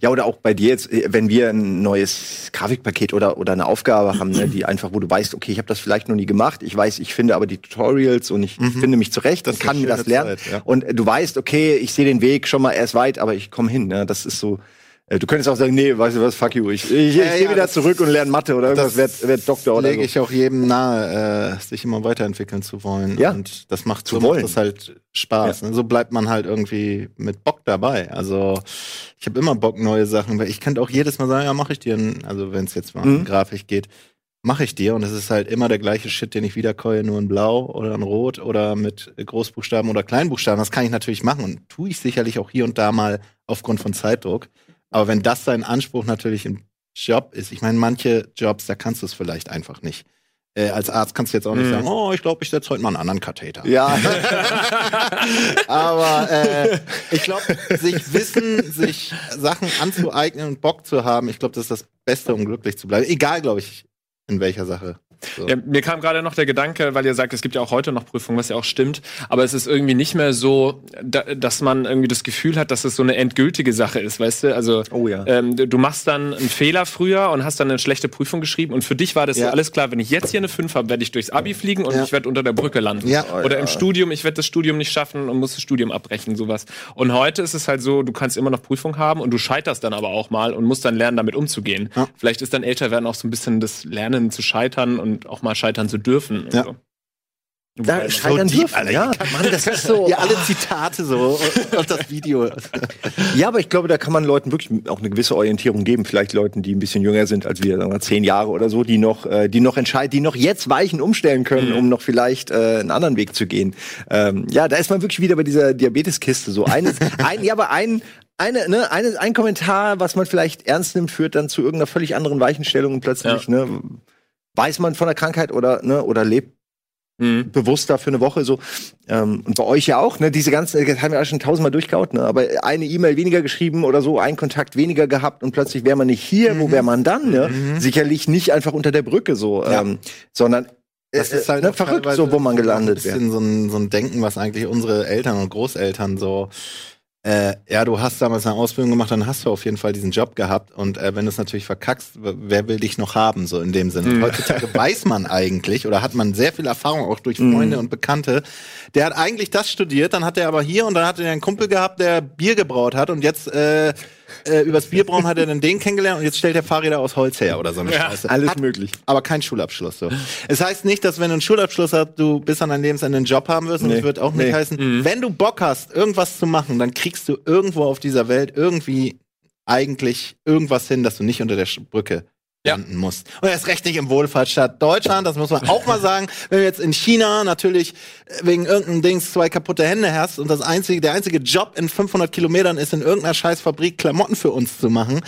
Ja, oder auch bei dir jetzt, äh, wenn wir ein neues Grafikpaket oder, oder eine Aufgabe haben, ne, die einfach, wo du weißt, okay, ich habe das vielleicht noch nie gemacht, ich weiß, ich finde aber die Tutorials und ich finde mich zurecht Das und kann mir das lernen. Zeit, ja. Und äh, du weißt, okay, ich sehe den Weg schon mal erst weit, aber ich komme hin. Ne? Das ist so. Äh, Du könntest auch sagen, nee, weißt du was, fuck you, ich, ich, Ja, ich gehe ja, wieder zurück und lerne Mathe oder irgendwas, werd, werd Doktor oder lege so. ich auch jedem nahe, äh, sich immer weiterentwickeln zu wollen. Ja. Und das macht Zu so wollen. macht das halt Spaß. ne? So bleibt man halt irgendwie mit Bock dabei. Also ich habe immer Bock, neue Sachen, weil ich könnte auch jedes Mal sagen, ja, mache ich dir, ein, also wenn es jetzt mal Mhm. um Grafik geht, mache ich dir. Und es ist halt immer der gleiche Shit, den ich wiederkäue, nur in Blau oder in Rot oder mit Großbuchstaben oder Kleinbuchstaben. Das kann ich natürlich machen und tue ich sicherlich auch hier und da mal aufgrund von Zeitdruck. Aber wenn das dein Anspruch natürlich im Job ist, ich meine, manche Jobs, da kannst du es vielleicht einfach nicht. Äh, als Arzt kannst du jetzt auch nicht Mhm. sagen, oh, ich glaube, ich setze heute mal einen anderen Katheter. Ja, Aber äh, ich glaube, sich Wissen, sich Sachen anzueignen und Bock zu haben, ich glaube, das ist das Beste, um glücklich zu bleiben. Egal, glaube ich, in welcher Sache. So. Ja, mir kam gerade noch der Gedanke, weil ihr sagt, es gibt ja auch heute noch Prüfungen, was ja auch stimmt, aber es ist irgendwie nicht mehr so, da, dass man irgendwie das Gefühl hat, dass es so eine endgültige Sache ist, weißt du? Also Oh ja. ähm, du machst dann einen Fehler früher und hast dann eine schlechte Prüfung geschrieben und für dich war das Ja. alles klar, wenn ich jetzt hier eine 5 habe, werde ich durchs Abi fliegen und Ja. ich werde unter der Brücke landen. Ja. Oder im Studium, ich werde das Studium nicht schaffen und muss das Studium abbrechen, sowas. Und heute ist es halt so, du kannst immer noch Prüfung haben und du scheiterst dann aber auch mal und musst dann lernen, damit umzugehen. Ja. Vielleicht ist dann älter werden auch so ein bisschen das Lernen zu scheitern und auch mal scheitern zu dürfen. und Ja. so. da scheitern deep, dürfen, Alter. ja. Mann, das ist so. Ja, alle Zitate so und, und das Video. Ja, aber ich glaube, da kann man Leuten wirklich auch eine gewisse Orientierung geben. Vielleicht Leuten, die ein bisschen jünger sind als wir, sagen wir zehn Jahre oder so, die noch, äh, die noch entscheiden, die noch jetzt Weichen umstellen können, um noch vielleicht äh, einen anderen Weg zu gehen. Ähm, ja, da ist man wirklich wieder bei dieser Diabeteskiste. So eines, ein, ja, aber ein eine, ne, eine, ein Kommentar, was man vielleicht ernst nimmt, führt dann zu irgendeiner völlig anderen Weichenstellung und plötzlich, ne, weiß man von der Krankheit oder, ne, oder lebt Mhm. bewusster für eine Woche so. Ähm, und bei euch ja auch, ne? Diese ganzen, das haben wir alle schon tausendmal durchgehaut, ne? Aber eine E-Mail weniger geschrieben oder so, ein Kontakt weniger gehabt und plötzlich wäre man nicht hier, wo wäre man dann, ne? Sicherlich nicht einfach unter der Brücke so, Ja. ähm, sondern Das ist halt ne, verrückt, so wo man ein gelandet wäre. bisschen so ein, so ein Denken, was eigentlich unsere Eltern und Großeltern so äh, ja, du hast damals eine Ausbildung gemacht, dann hast du auf jeden Fall diesen Job gehabt. Und äh, wenn du es natürlich verkackst, wer will dich noch haben, so in dem Sinne. Und heutzutage weiß man eigentlich oder hat man sehr viel Erfahrung auch durch Freunde und Bekannte. Der hat eigentlich das studiert, dann hat er aber hier und dann hat er einen Kumpel gehabt, der Bier gebraut hat und jetzt äh, äh, übers Bierbrauen hat er dann den kennengelernt und jetzt stellt er Fahrräder aus Holz her oder so eine Scheiße. Alles hat möglich. aber kein Schulabschluss. So. Es heißt nicht, dass wenn du einen Schulabschluss hast, du bis an dein Lebensende einen Job haben wirst. Und Nee. es wird auch nicht Nee. heißen, wenn du Bock hast, irgendwas zu machen, dann kriegst du irgendwo auf dieser Welt irgendwie eigentlich irgendwas hin, dass du nicht unter der Sch- Brücke Ja. landen musst. Und erst recht nicht im Wohlfahrtsstaat Deutschland, das muss man auch mal sagen. Wenn du jetzt in China natürlich äh, wegen irgendeinem Dings zwei kaputte Hände hast und das einzige, der einzige Job in 500 Kilometern ist, in irgendeiner Scheißfabrik Klamotten für uns zu machen,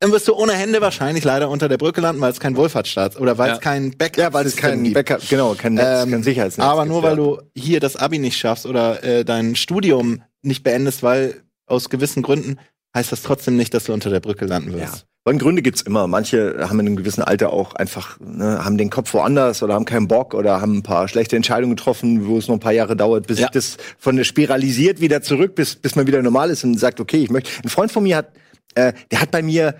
dann wirst du ohne Hände wahrscheinlich leider unter der Brücke landen, weil es kein Wohlfahrtsstaat oder weil es Ja. kein Backup Ja, weil es kein gibt. Backup, genau, kein Netz, Ähm, kein Sicherheitsnetz. aber gibt, nur ja. weil du hier das Abi nicht schaffst oder äh, dein Studium nicht beendest, weil aus gewissen Gründen heißt das trotzdem nicht, dass du unter der Brücke landen Ja. wirst. Aber Gründe gibt's immer. Manche haben in einem gewissen Alter auch einfach, ne, haben den Kopf woanders oder haben keinen Bock oder haben ein paar schlechte Entscheidungen getroffen, wo es noch ein paar Jahre dauert, bis Ja. sich das von der spiralisiert wieder zurück, bis, bis man wieder normal ist und sagt, okay, ich möchte. Ein Freund von mir hat, äh, der hat bei mir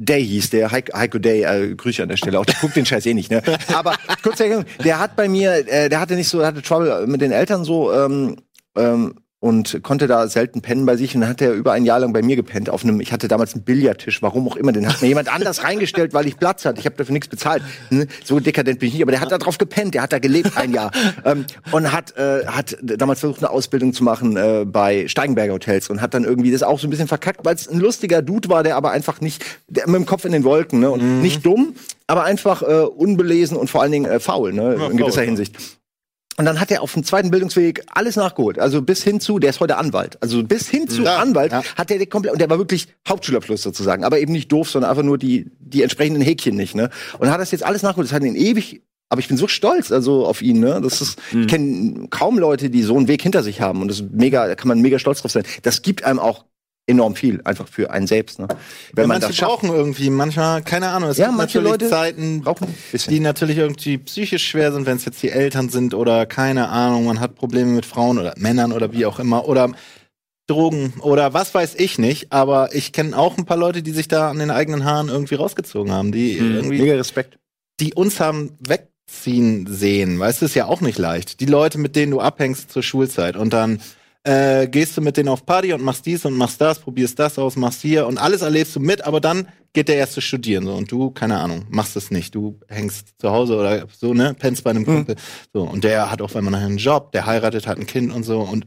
Day hieß der, Heiko, Heiko Day, äh, Grüße an der Stelle auch, der guckt den Scheiß eh nicht, ne? Aber kurz Erklärung, der hat bei mir, äh, der hatte nicht so, hatte Trouble mit den Eltern so, ähm, ähm, und konnte da selten pennen bei sich. Und dann hat er über ein Jahr lang bei mir gepennt auf einem ich hatte damals einen Billardtisch warum auch immer. Den hat mir jemand anders reingestellt weil ich Platz hatte. Ich habe dafür nichts bezahlt. Ne? so dekadent bin ich nicht. Aber der hat da drauf gepennt. Der hat da gelebt ein Jahr. Ähm, und hat äh, hat damals versucht eine Ausbildung zu machen äh, bei Steigenberger Hotels und hat dann irgendwie das auch so ein bisschen verkackt weil es ein lustiger Dude war der aber einfach nicht der, mit dem Kopf in den Wolken ne und nicht dumm aber einfach äh, unbelesen und vor allen Dingen äh, faul ne in gewisser faul. Hinsicht und dann hat er auf dem zweiten Bildungsweg alles nachgeholt. Also bis hin zu, der ist heute Anwalt. Also bis hin zu Ja, Anwalt ja. hat er komplett, und der war wirklich Hauptschulabschluss sozusagen. Aber eben nicht doof, sondern einfach nur die, die entsprechenden Häkchen nicht, ne? Und hat das jetzt alles nachgeholt. Das hat ihn ewig, aber ich bin so stolz, also auf ihn, ne? Das ist, ich kenne kaum Leute, die so einen Weg hinter sich haben. Und das ist mega, da kann man mega stolz drauf sein. Das gibt einem auch enorm viel, einfach für einen selbst, ne? Wenn Ja, man manche das schafft. brauchen irgendwie, manchmal, keine Ahnung, es Ja, gibt manche natürlich Leute Zeiten, die natürlich irgendwie psychisch schwer sind, wenn es jetzt die Eltern sind oder keine Ahnung, man hat Probleme mit Frauen oder Männern oder wie auch immer oder Drogen oder was weiß ich nicht, aber ich kenne auch ein paar Leute, die sich da an den eigenen Haaren irgendwie rausgezogen haben, die irgendwie Mega Respekt. die uns haben wegziehen sehen. Weißt du, ist ja auch nicht leicht. Die Leute, mit denen du abhängst zur Schulzeit und dann äh, gehst du mit denen auf Party und machst dies und machst das, probierst das aus, machst hier und alles erlebst du mit, aber dann geht der erste studieren so und du, keine Ahnung, machst es nicht. Du hängst zu Hause oder so, ne, pennst bei einem Kumpel. So und der hat auf einmal nachher einen Job, der heiratet, hat ein Kind und so und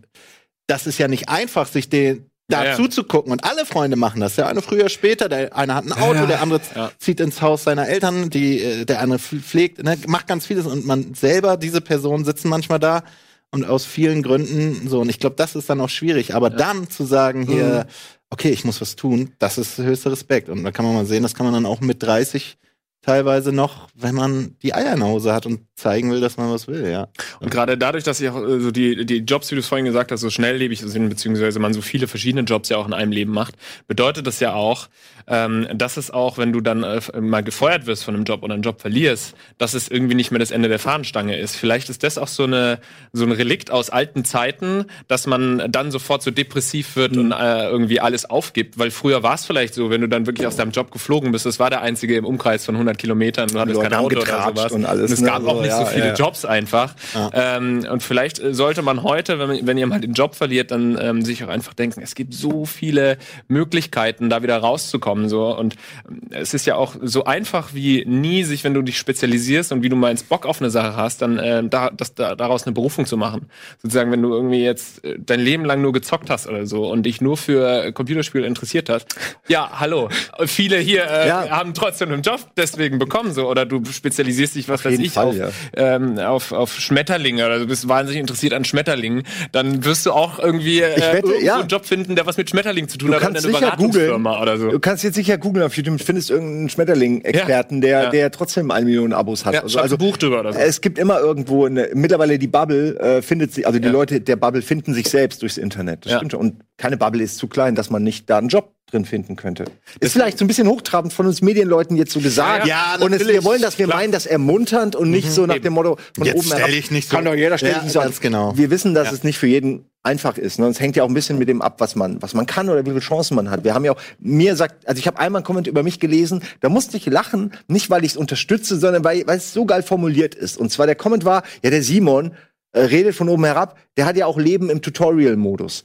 das ist ja nicht einfach, sich den Ja, ja. dazu zu gucken. Und alle Freunde machen das. Der eine früher, später. Der eine hat ein Auto, der andere Ja. zieht ins Haus seiner Eltern, die, äh, der andere pf- pflegt, ne, macht ganz vieles. Und man selber, diese Personen sitzen manchmal da und aus vielen Gründen so. Und ich glaube, das ist dann auch schwierig. Aber dann zu sagen hier, okay, ich muss was tun, das ist höchster Respekt. Und da kann man mal sehen, das kann man dann auch mit 30 teilweise noch, wenn man die Eier in der Hose hat und zeigen will, dass man was will, ja. Und gerade dadurch, dass ich auch äh, so die, die Jobs, wie du es vorhin gesagt hast, so schnelllebig sind, beziehungsweise man so viele verschiedene Jobs ja auch in einem Leben macht, bedeutet das ja auch, ähm, dass es auch, wenn du dann äh, mal gefeuert wirst von einem Job oder einen Job verlierst, dass es irgendwie nicht mehr das Ende der Fahnenstange ist. Vielleicht ist das auch so eine so ein Relikt aus alten Zeiten, dass man dann sofort so depressiv wird und äh, irgendwie alles aufgibt, weil früher war es vielleicht so, wenn du dann wirklich aus deinem Job geflogen bist, das war der einzige im Umkreis von 100 Kilometern, du hattest kein Auto oder sowas und alles, es ne? gab auch So, nicht so ja, viele ja. Jobs einfach. Ähm, und vielleicht äh, sollte man heute, wenn, man, wenn ihr mal den Job verliert, dann ähm, sich auch einfach denken, es gibt so viele Möglichkeiten, da wieder rauszukommen. So. Und ähm, es ist ja auch so einfach wie nie, sich, wenn du dich spezialisierst und wie du meinst, Bock auf eine Sache hast, dann äh, da, das, da, daraus eine Berufung zu machen. Sozusagen, wenn du irgendwie jetzt äh, dein Leben lang nur gezockt hast oder so und dich nur für Computerspiele interessiert hast. Ja, hallo. Viele hier äh, Ja. haben trotzdem einen Job deswegen bekommen so oder du spezialisierst dich was weiß jeden ich Fall, auf, ja. ähm, auf auf Schmetterlinge oder du bist wahnsinnig interessiert an Schmetterlingen, dann wirst du auch irgendwie äh, wette, ja. einen Job finden, der was mit Schmetterlingen zu tun Du hat, kannst in einer. Beratungsfirma oder so. Du kannst jetzt sicher googeln auf YouTube, findest irgendeinen Schmetterling-Experten, der, der trotzdem eine Million Abos hat. Ja, also, schreibst ein Buch drüber oder so. Es gibt immer irgendwo eine, mittlerweile die Bubble äh, findet sie, also die Leute der Bubble finden sich selbst durchs Internet. Das stimmt schon. Und keine Bubble ist zu klein, dass man nicht da einen Job drin finden könnte. Ist vielleicht so ein bisschen hochtrabend von uns Medienleuten jetzt so gesagt. Ja, ja, und es, wir wollen das, wir Klar. meinen das ermunternd und nicht so nach dem Motto von Jetzt oben herab. dich nicht so- Kann doch jeder stellen Ja, sich so an. ganz genau. Wir wissen, dass Ja. es nicht für jeden einfach ist. Ne? Und es hängt ja auch ein bisschen mit dem ab, was man, was man kann oder wie viele Chancen man hat. Wir haben ja auch, mir sagt, also ich habe einmal einen Comment über mich gelesen, da musste ich lachen, nicht weil ich es unterstütze, sondern weil, weil es so geil formuliert ist. Und zwar der Comment war, ja, der Simon äh, redet von oben herab, der hat ja auch Leben im Tutorial-Modus.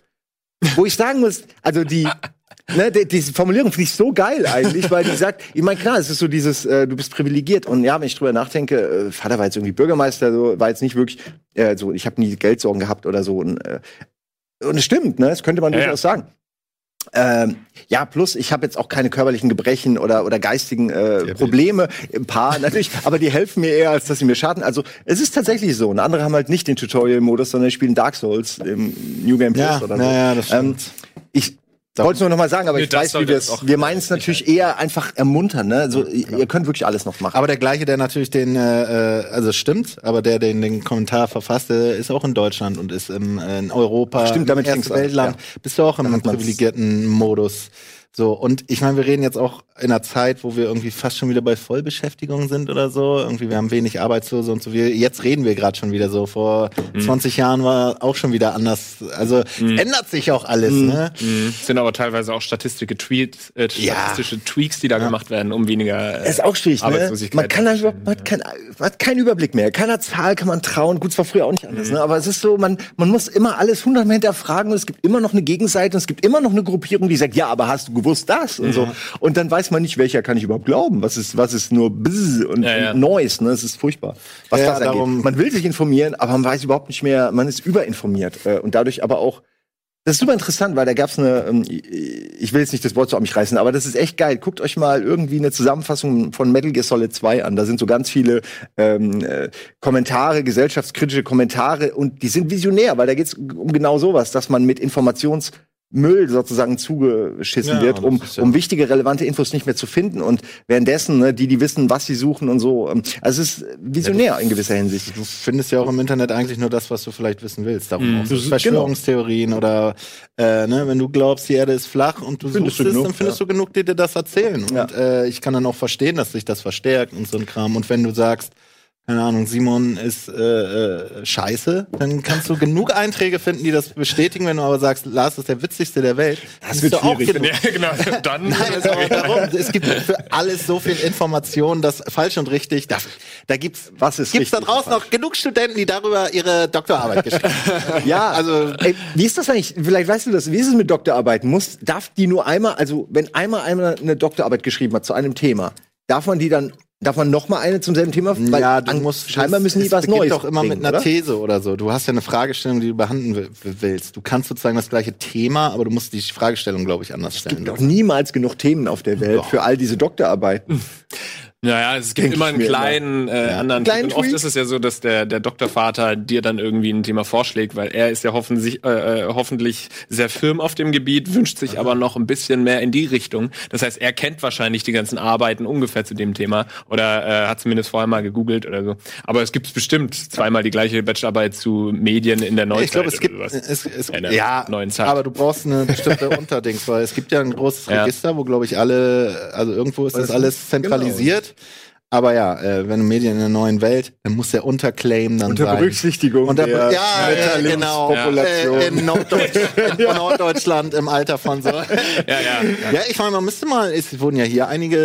Wo ich sagen muss, also die, ne, die, diese Formulierung finde ich so geil eigentlich, weil die sagt, ich meine, klar, es ist so dieses, äh, du bist privilegiert und ja, wenn ich drüber nachdenke, äh, Vater war jetzt irgendwie Bürgermeister, so, war jetzt nicht wirklich, äh, so, ich habe nie Geldsorgen gehabt oder so und, äh, und es stimmt, ne, das könnte man Ja, durchaus sagen. Ähm, ja, plus ich habe jetzt auch keine körperlichen Gebrechen oder oder geistigen äh, Probleme, ein paar natürlich, aber die helfen mir eher, als dass sie mir schaden. Also es ist tatsächlich so. Und andere haben halt nicht den Tutorial-Modus, sondern spielen Dark Souls im New Game Plus Ja, oder so. ja, ja, das ähm, stimmt. ich wollte es nur noch mal sagen, aber Nee, ich weiß, wie wir es. Wir meinen es natürlich eher einfach ermuntern. Ne? Also ihr könnt wirklich alles noch machen. Aber der gleiche, der natürlich den, äh, äh, also stimmt, aber der, der den Kommentar verfasst, der ist auch in Deutschland und ist im, äh, in Europa, Stimmt, damit im ersten an, Weltland, ja. bist du auch im privilegierten Modus. So, und ich meine, wir reden jetzt auch in einer Zeit, wo wir irgendwie fast schon wieder bei Vollbeschäftigung sind oder so. Irgendwie, wir haben wenig Arbeitslose und so. Wir, jetzt reden wir gerade schon wieder so. Vor Mhm. 20 Jahren war auch schon wieder anders. Also ändert sich auch alles, Mhm. ne? Es sind aber teilweise auch statistische Tweets, äh, Ja. statistische Tweaks, die da gemacht werden, um weniger äh, ist auch schwierig, ne? Man kann da überhaupt, man hat, kein, man hat keinen Überblick mehr. Keiner Zahl kann man trauen. Gut, es war früher auch nicht anders, ne? Aber es ist so, man, man muss immer alles hundertmal hinterfragen und es gibt immer noch eine Gegenseite und es gibt immer noch eine Gruppierung, die sagt, ja, aber hast du gewusst das? Und so. Und dann weiß man nicht, welcher kann ich überhaupt glauben. Was ist, was ist nur Bzz und, Ja, ja. und Noise, ne? Es ist furchtbar. Was Ja, das angeht. darum- Man will sich informieren, aber man weiß überhaupt nicht mehr, man ist überinformiert. Äh, Und dadurch aber auch, das ist super interessant, weil da gab's eine, ähm, ich will jetzt nicht das Wort so an mich reißen, aber das ist echt geil. Guckt euch mal irgendwie eine Zusammenfassung von Metal Gear Solid 2 an. Da sind so ganz viele ähm, äh, Kommentare, gesellschaftskritische Kommentare und die sind visionär, weil da geht's um genau sowas, dass man mit Informationsmüll sozusagen zugeschissen Ja, wird, um, ist ja- um wichtige, relevante Infos nicht mehr zu finden. Und währenddessen, ne, die, die wissen, was sie suchen und so. ähm, Also es ist visionär in gewisser Hinsicht. Du findest ja auch im Internet eigentlich nur das, was du vielleicht wissen willst. Darum Mhm. auch so Du- Verschwörungstheorien oder äh, ne, wenn du glaubst, die Erde ist flach und du Findest suchst du es, genug, dann findest ja. du genug, die dir das erzählen. Ja. Und äh, ich kann dann auch verstehen, dass sich das verstärkt und so ein Kram. Und wenn du sagst, keine Ahnung, Simon ist äh, äh, scheiße, dann kannst du genug Einträge finden, die das bestätigen. Wenn du aber sagst, Lars ist der witzigste der Welt, das wird du auch schwierig. genug. Ja, genau. Dann Nein, es, darum, es gibt für alles so viel Information, das falsch und richtig. Da, da gibt's Was ist gibt's da draußen noch genug Studenten, die darüber ihre Doktorarbeit geschrieben haben. Ja, also ey, wie ist das eigentlich? Vielleicht weißt du das. Wie ist es mit Doktorarbeiten? Muss darf die nur einmal, also wenn einmal einmal eine Doktorarbeit geschrieben hat zu einem Thema, darf man die dann darf man noch mal eine zum selben Thema? Weil ja, du musst scheinbar müssen die es was Neues doch immer bringen, mit einer oder? These oder so. Du hast ja eine Fragestellung, die du behandeln will- willst. Du kannst sozusagen das gleiche Thema, aber du musst die Fragestellung, glaube ich, anders stellen. Doch niemals genug Themen auf der Welt für all diese Doktorarbeiten. Naja, es gibt Denk immer einen kleinen äh, anderen Kleinen oft ist es ja so, dass der, der Doktorvater dir dann irgendwie ein Thema vorschlägt, weil er ist ja hoffentlich, äh, äh, hoffentlich sehr firm auf dem Gebiet, wünscht sich aber noch ein bisschen mehr in die Richtung. Das heißt, er kennt wahrscheinlich die ganzen Arbeiten ungefähr zu dem Thema oder äh, hat zumindest vorher mal gegoogelt oder so. Aber es gibt bestimmt zweimal die gleiche Bachelorarbeit zu Medien in der Neuzeit. ich glaube, es oder gibt sowas. es, es, In der ja, neuen Zeit. aber du brauchst eine bestimmte Unterdings, weil es gibt ja ein großes Ja. Register, wo glaube ich alle, also irgendwo ist das alles nicht. zentralisiert. Aber ja, äh, wenn du Medien in der neuen Welt, dann muss der Unterclaim dann Unter sein. Berücksichtigung Unter, der ja, äh, genau. Äh, in, Norddeutsch, in Norddeutschland im Alter von so. ja, ja. Ja, ich meine, man müsste mal, es wurden ja hier einige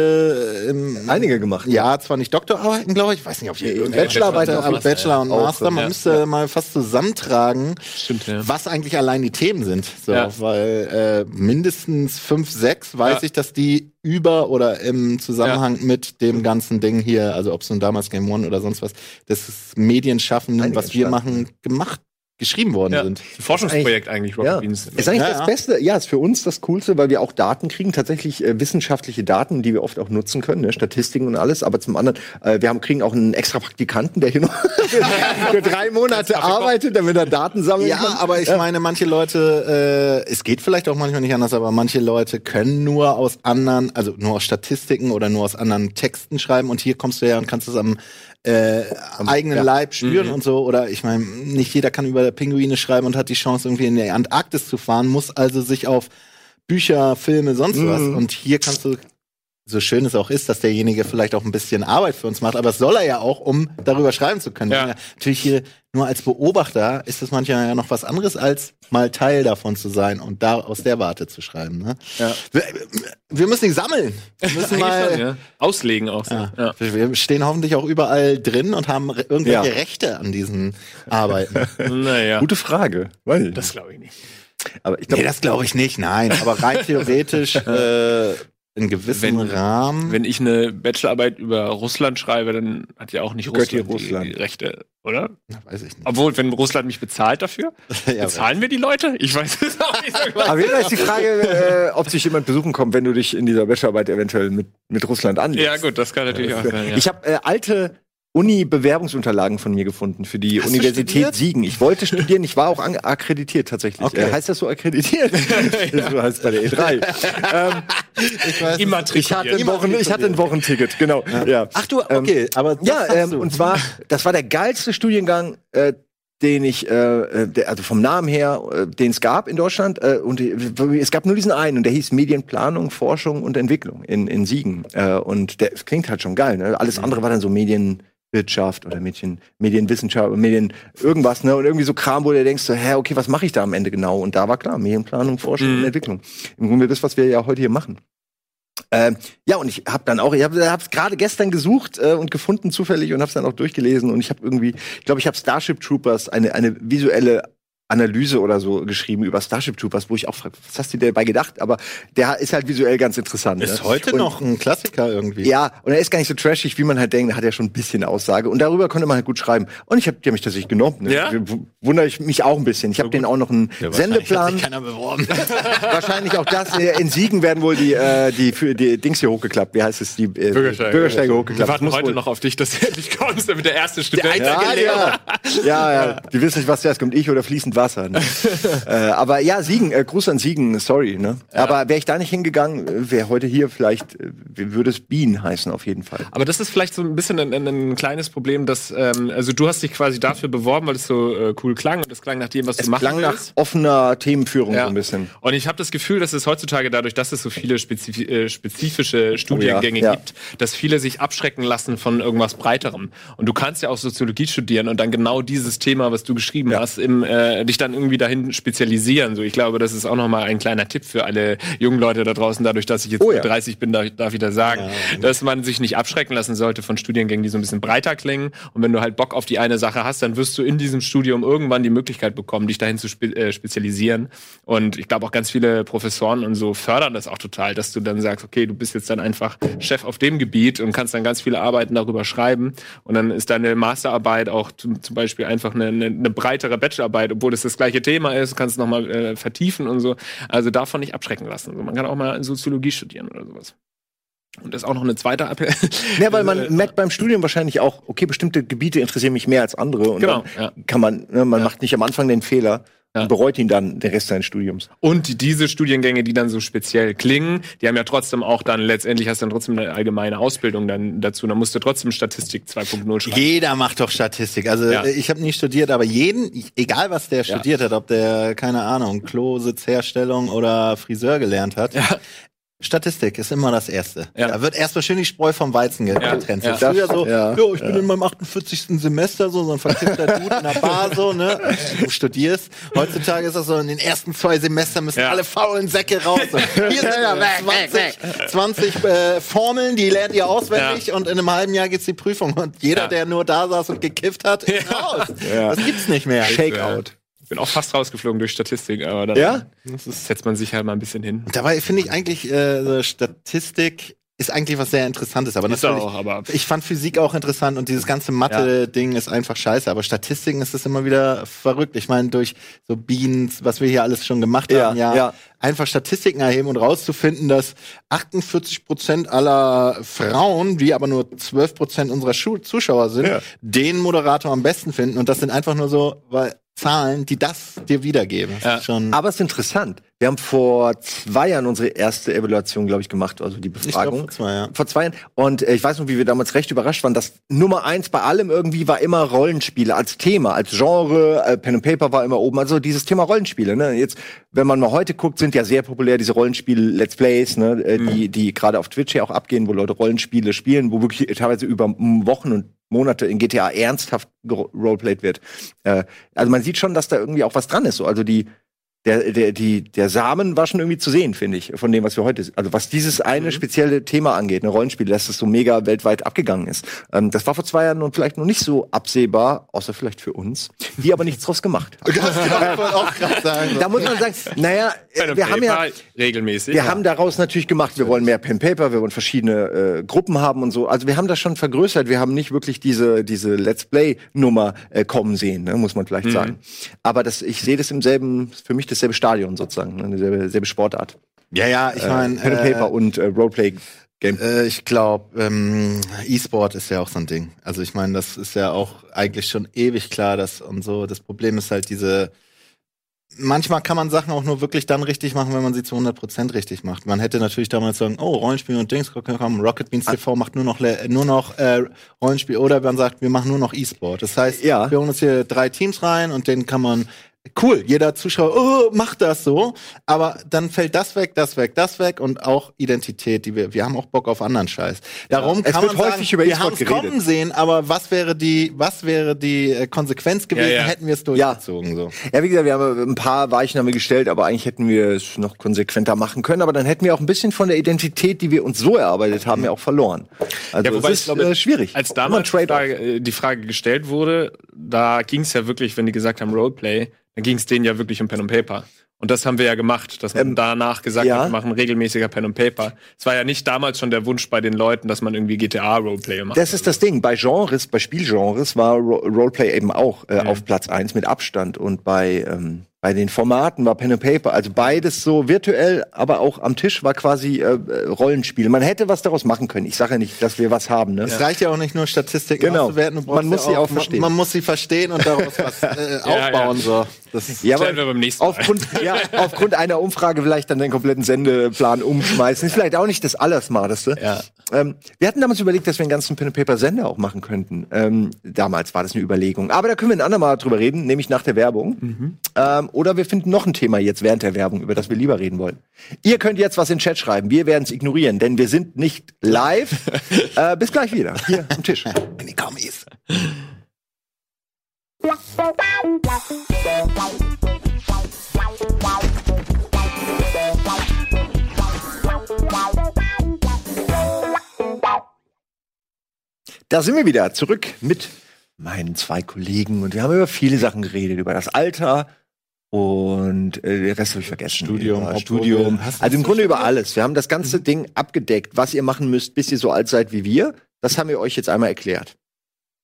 äh, im Einige gemacht. ja, zwar nicht Doktorarbeiten, glaube ich, ich weiß nicht, ob hier Nee, Bachelorarbeiten, Bachelor- aber Bachelor und Master, so, man ja. müsste mal fast zusammentragen, Stimmt, ja. was eigentlich allein die Themen sind. So, Ja. weil äh, mindestens fünf, sechs weiß Ja. ich, dass die über oder im Zusammenhang mit dem ganzen Ding hier, also ob es nun damals Game One oder sonst was, das Medienschaffenden, Einige was wir machen, gemacht, geschrieben worden Ja. sind. Ein Forschungsprojekt eigentlich, Rocket Ja. Beans. Ist eigentlich Ja, das ja. Beste, ja, ist für uns das Coolste, weil wir auch Daten kriegen, tatsächlich äh, wissenschaftliche Daten, die wir oft auch nutzen können, ne? Statistiken und alles. Aber zum anderen, äh, wir haben, kriegen auch einen extra Praktikanten, der hier noch für drei Monate arbeitet, damit er Daten sammeln Ja, kann. aber ich meine, manche Leute, äh, es geht vielleicht auch manchmal nicht anders, aber manche Leute können nur aus anderen, also nur aus Statistiken oder nur aus anderen Texten schreiben und hier kommst du her und kannst es am äh, eigenen ja. Leib spüren und so. Oder ich meine, nicht jeder kann über Pinguine schreiben und hat die Chance, irgendwie in die Antarktis zu fahren, muss also sich auf Bücher, Filme, sonst was. Und hier kannst du so schön es auch ist, dass derjenige vielleicht auch ein bisschen Arbeit für uns macht, aber das soll er ja auch, um darüber schreiben zu können. Ja. Ja, natürlich hier nur als Beobachter ist das manchmal ja noch was anderes, als mal Teil davon zu sein und da aus der Warte zu schreiben. Ne? Ja. Wir, wir müssen ihn sammeln. Wir müssen mal. schon, ja. Auslegen auch so. Ja. Ja. Wir stehen hoffentlich auch überall drin und haben irgendwelche Ja. Rechte an diesen Arbeiten. Naja, Gute Frage. Ich das glaube ich nicht. Aber ich nee, glaube, das glaube ich nicht, nein. Aber rein theoretisch äh, in gewissem Wenn- Rahmen. Wenn ich eine Bachelorarbeit über Russland schreibe, dann hat ja auch nicht Russland, Russland. Die, die Rechte, oder? Weiß ich nicht. Obwohl, wenn Russland mich bezahlt dafür, Ja, bezahlen wir die Leute? Ich weiß es auch nicht so aber wieder ist die Frage, äh, ob sich jemand besuchen kommt, wenn du dich in dieser Bachelorarbeit eventuell mit, mit Russland anlegst. Ja gut, das kann natürlich auch sein. Ja. Ich habe äh, alte Uni-Bewerbungsunterlagen von mir gefunden für die Hast Universität? Siegen. Ich wollte studieren, ich war auch an- akkreditiert tatsächlich. Okay. Äh, heißt das so akkreditiert? so heißt es bei der E3. ähm, ich weiß, ich, hatte ein Immer Wochen, ich hatte ein Wochenticket, genau. Ja, Ach du, okay, aber das ja ähm, du. und zwar, das war der geilste Studiengang, äh, den ich, äh, äh, der, also vom Namen her, äh, den es gab in Deutschland. Äh, und äh, es gab nur diesen einen und der hieß Medienplanung, Forschung und Entwicklung in, in Siegen. Äh, und der klingt halt schon geil. Ne? Alles andere war dann so Medienwirtschaft oder Medien, Medienwissenschaft, Medien irgendwas, ne? Und irgendwie so Kram, wo du denkst, so, hä, okay, was mache ich da am Ende genau? Und da war klar, Medienplanung, Forschung Mhm. und Entwicklung. Im Grunde das, was wir ja heute hier machen. Ähm, ja, und ich habe dann auch, ich habe es gerade gestern gesucht äh, und gefunden zufällig und habe es dann auch durchgelesen und ich habe irgendwie, ich glaube, ich habe Starship Troopers eine eine visuelle Analyse oder so geschrieben über Starship Troopers, wo ich auch frage, was hast du dir dabei gedacht? Aber der ist halt visuell ganz interessant. ist ne? heute und, noch ein Klassiker irgendwie. Ja, und er ist gar nicht so trashig, wie man halt denkt. Er hat ja schon ein bisschen Aussage. Und darüber konnte man halt gut schreiben. Und ich habe hab mich tatsächlich genommen. Ne? Ja? Wundere ich mich auch ein bisschen. Ich habe den auch noch einen Sendeplan. keiner beworben. Wahrscheinlich auch das. In Siegen werden wohl die, äh, die, für die Dings hier hochgeklappt. Wie heißt es? Die äh, Bürgersteige. Bürgersteige Wir hochgeklappt. warten Muss heute wohl- noch auf dich, dass du endlich kommst, damit der erste Student. Ja, ja. ja, ja. Die wissen nicht, was zuerst kommt, ich oder fließend Wasser. Ne? äh, aber ja, Siegen, äh, Gruß an Siegen, sorry. Ne? Aber wäre ich da nicht hingegangen, äh, wäre heute hier vielleicht, äh, würde es Bienen heißen auf jeden Fall. Aber das ist vielleicht so ein bisschen ein, ein, ein kleines Problem, dass ähm, also du hast dich quasi dafür beworben, weil es so äh, cool klang und es klang nach dem, was Es du machen klang nach offener Themenführung Ja. so ein bisschen. Und ich habe das Gefühl, dass es heutzutage dadurch, dass es so viele spezifi äh, spezifische Studiengänge ja. gibt, dass viele sich abschrecken lassen von irgendwas breiterem. Und du kannst ja auch Soziologie studieren und dann genau dieses Thema, was du geschrieben hast, im, äh, dich dann irgendwie dahin spezialisieren. So, ich glaube, das ist auch noch mal ein kleiner Tipp für alle jungen Leute da draußen. Dadurch, dass ich jetzt Oh ja. 30 bin, darf, darf ich da sagen, dass man sich nicht abschrecken lassen sollte von Studiengängen, die so ein bisschen breiter klingen. Und wenn du halt Bock auf die eine Sache hast, dann wirst du in diesem Studium irgendwann die Möglichkeit bekommen, dich dahin zu spe äh, spezialisieren. Und ich glaube auch ganz viele Professoren und so fördern das auch total, dass du dann sagst, okay, du bist jetzt dann einfach Chef auf dem Gebiet und kannst dann ganz viele Arbeiten darüber schreiben. Und dann ist deine Masterarbeit auch zum, zum Beispiel einfach eine, eine, eine breitere Bachelorarbeit, obwohl es das gleiche Thema ist, du kannst es nochmal äh, vertiefen und so. Also davon nicht abschrecken lassen. Also man kann auch mal Soziologie studieren oder sowas. Und das ist auch noch eine zweite Appell. Ja, weil man merkt beim Studium wahrscheinlich auch, okay, bestimmte Gebiete interessieren mich mehr als andere. Und Genau, dann ja. kann man, ne, man macht nicht am Anfang den Fehler Ja. und bereut ihn dann den Rest seines Studiums. Und diese Studiengänge, die dann so speziell klingen, die haben ja trotzdem auch dann, letztendlich hast du dann trotzdem eine allgemeine Ausbildung dann dazu. Dann musst du trotzdem Statistik 2.0 schreiben. Jeder macht doch Statistik. Also Ja. äh, ich habe nie studiert, aber jeden, egal was der studiert hat, ob der, keine Ahnung, Klositzherstellung oder Friseur gelernt hat. Statistik ist immer das Erste. Ja. Da wird erstmal schön die Spreu vom Weizen ge- Ja. getrennt. Ja. So früher so, Ja. ja, ich bin in meinem 48. Semester, so, so ein verkippter Dude in der Bar, so, ne? Du studierst. Heutzutage ist das so, in den ersten zwei Semestern müssen Ja. alle faulen Säcke raus. So. Hier sind 20, 20 äh, Formeln, die lernt ihr auswendig und in einem halben Jahr geht's die Prüfung. Und jeder, Ja. der nur da saß und gekifft hat, ist raus. Ja. Das gibt's nicht mehr. Shakeout. Ich bin auch fast rausgeflogen durch Statistik, aber dann Ja? setzt man sich halt mal ein bisschen hin. Dabei finde ich eigentlich, äh, Statistik ist eigentlich was sehr Interessantes. Aber Ist natürlich, auch, aber ich fand Physik auch interessant und dieses ganze Mathe-Ding ist einfach scheiße. Aber Statistiken ist das immer wieder verrückt. Ich meine, durch so Beans, was wir hier alles schon gemacht Ja, haben, ja, ja. einfach Statistiken erheben und rauszufinden, dass 48 Prozent aller Frauen, die aber nur 12 Prozent unserer Schu Zuschauer sind, Ja. den Moderator am besten finden. Und das sind einfach nur so, weil Zahlen, die das dir wiedergeben. Ja. schon, Aber es ist interessant. Wir haben vor zwei Jahren unsere erste Evaluation, glaube ich, gemacht, also die Befragung. vor zwei, ja. vor zwei Jahren. Und äh, ich weiß noch, wie wir damals recht überrascht waren, dass Nummer eins bei allem irgendwie war immer Rollenspiele als Thema, als Genre. Äh, Pen and Paper war immer oben. Also dieses Thema Rollenspiele. Ne? Jetzt, wenn man mal heute guckt, sind ja sehr populär diese Rollenspiele-Let's Plays, ne? äh, die, die gerade auf Twitch ja auch abgehen, wo Leute Rollenspiele spielen, wo wirklich teilweise über Wochen und Monate in GTA ernsthaft roleplayed wird. Äh, also man sieht schon, dass da irgendwie auch was dran ist. So. Also die der, der, die, der Samen war schon irgendwie zu sehen, finde ich, von dem, was wir heute, also was dieses eine spezielle Thema angeht, eine Rollenspiel, dass es so mega weltweit abgegangen ist. Ähm, das war vor zwei Jahren nun vielleicht noch nicht so absehbar, außer vielleicht für uns, die aber nichts draus gemacht haben. Das genau. Da muss man sagen, naja, Pen wir haben ja, regelmäßig. wir haben daraus natürlich gemacht, wir wollen mehr Pen Paper, wir wollen verschiedene äh, Gruppen haben und so. Also wir haben das schon vergrößert. Wir haben nicht wirklich diese diese Let's Play Nummer äh, kommen sehen, ne, muss man vielleicht sagen. Aber das, ich sehe das im selben, für mich dasselbe Stadion sozusagen, ne, dieselbe, selbe Sportart. Ja, ja, ich meine, Pen and Paper und äh, Roleplay Game. Äh, ich glaube, ähm, E-Sport ist ja auch so ein Ding. Also ich meine, das ist ja auch eigentlich schon ewig klar, dass und so. Das Problem ist halt diese. Manchmal kann man Sachen auch nur wirklich dann richtig machen, wenn man sie zu 100% richtig macht. Man hätte natürlich damals sagen, oh, Rollenspiel und Dings, komm, Rocket Beans TV macht nur noch, nur noch äh, Rollenspiel. Oder man sagt, wir machen nur noch E-Sport. Das heißt, Ja. wir holen uns hier drei Teams rein und denen kann man cool, jeder Zuschauer, oh, macht das so, aber dann fällt das weg, das weg, das weg und auch Identität, die wir, wir haben auch Bock auf anderen Scheiß. Darum Es kann wird man häufig sagen, über wir haben es kommen sehen, aber was wäre die, was wäre die äh, Konsequenz gewesen, Ja, ja. hätten wir es durchgezogen, so. Ja, wie gesagt, wir haben ein paar Weichen haben wir gestellt, aber eigentlich hätten wir es noch konsequenter machen können. Aber dann hätten wir auch ein bisschen von der Identität, die wir uns so erarbeitet haben, ja auch verloren. Also Ja, wobei ich ist glaube, äh, schwierig. Als damals die Trade-off. Frage, äh, die Frage gestellt wurde, da ging es ja wirklich, wenn die gesagt haben Roleplay, dann ging es denen ja wirklich um Pen und Paper. Und das haben wir ja gemacht, dass man Ähm, danach gesagt ja. hat, wir machen regelmäßiger Pen und Paper. Es war ja nicht damals schon der Wunsch bei den Leuten, dass man irgendwie GTA Roleplay macht. Das ist das Ding. Bei Genres, bei Spielgenres war Ro Roleplay eben auch Mhm. äh, auf Platz eins mit Abstand. Und bei, ähm, bei den Formaten war Pen and Paper, also beides so virtuell, aber auch am Tisch war quasi äh, äh, Rollenspiel. Man hätte was daraus machen können. Ich sage ja nicht, dass wir was haben. Ne? Es reicht ja auch nicht nur Statistiken Genau. auszuwerten, Man muss sie auch verstehen. Man, man muss sie verstehen und daraus was äh, aufbauen, so. Das Ja, Klären wir beim nächsten Mal. aufgrund, ja, aufgrund einer Umfrage vielleicht dann den kompletten Sendeplan umschmeißen. Ist vielleicht auch nicht das Allersmarteste. Ja. Ähm, wir hatten damals überlegt, dass wir einen ganzen Pen-and-Paper-Sender auch machen könnten. Ähm, damals war das eine Überlegung. Aber da können wir ein andermal drüber reden, nämlich nach der Werbung. Ähm, oder wir finden noch ein Thema jetzt während der Werbung, über das wir lieber reden wollen. Ihr könnt jetzt was in den Chat schreiben. Wir werden es ignorieren, denn wir sind nicht live. äh, bis gleich wieder. Hier am Tisch. in die Kommis. Da sind wir wieder zurück mit meinen zwei Kollegen und wir haben über viele Sachen geredet, über das Alter und äh, den Rest habe ich vergessen. Studium, obwohl Studium. Also im Grunde über alles. Wir haben das ganze Mhm. Ding abgedeckt, was ihr machen müsst, bis ihr so alt seid wie wir. Das haben wir euch jetzt einmal erklärt.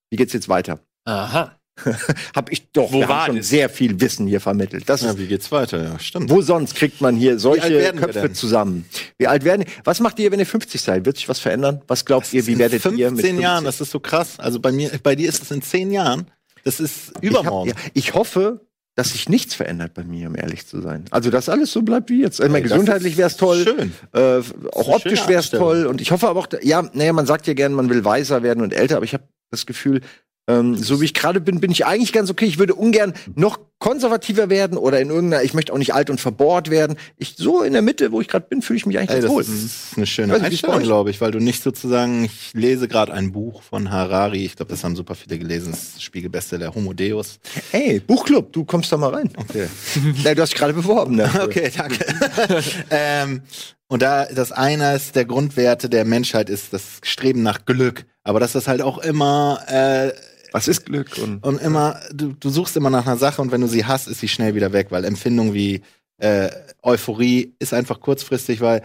Wie geht's jetzt weiter? Aha. Hab ich doch. Wo wir war haben schon das? sehr viel Wissen hier vermittelt. Das Ja, ist, wie geht's weiter? Ja, stimmt. wo sonst kriegt man hier solche Köpfe zusammen? Wie alt werden? Was macht ihr, wenn ihr 50 seid? Wird sich was verändern? Was glaubt ihr, wie in werdet 15 ihr mit 50? Jahren, das ist so krass. Also bei mir, bei dir ist es in 10 Jahren. Das ist übermorgen. Ich, hab, ja, ich hoffe, dass sich nichts verändert bei mir, um ehrlich zu sein. Also, dass alles so bleibt wie jetzt. Ich meine, das gesundheitlich wäre es toll. schön. Äh, auch optisch wäre es toll. Und ich hoffe aber auch, ja, naja, man sagt ja gern, man will weiser werden und älter, aber ich habe das Gefühl, ähm, so wie ich gerade bin, bin ich eigentlich ganz okay. Ich würde ungern noch konservativer werden oder in irgendeiner, ich möchte auch nicht alt und verbohrt werden. Ich, so in der Mitte, wo ich gerade bin, fühle ich mich eigentlich Ey, ganz wohl. das ist eine schöne Weiß bei Einstellung, glaube ich, weil du nicht sozusagen, ich lese gerade ein Buch von Harari, ich glaube, das haben super viele gelesen, das ist Spiegelbestseller Homo Deus. Ey, Buchclub, du kommst da mal rein. Okay. Nein, du hast dich gerade beworben. Ne? Okay, danke. ähm, und da das eine ist der Grundwerte der Menschheit ist das Streben nach Glück, aber dass das halt auch immer äh, Was ist Glück? Und und immer du, du suchst immer nach einer Sache und wenn du sie hast, ist sie schnell wieder weg, weil Empfindung wie äh, Euphorie ist einfach kurzfristig, weil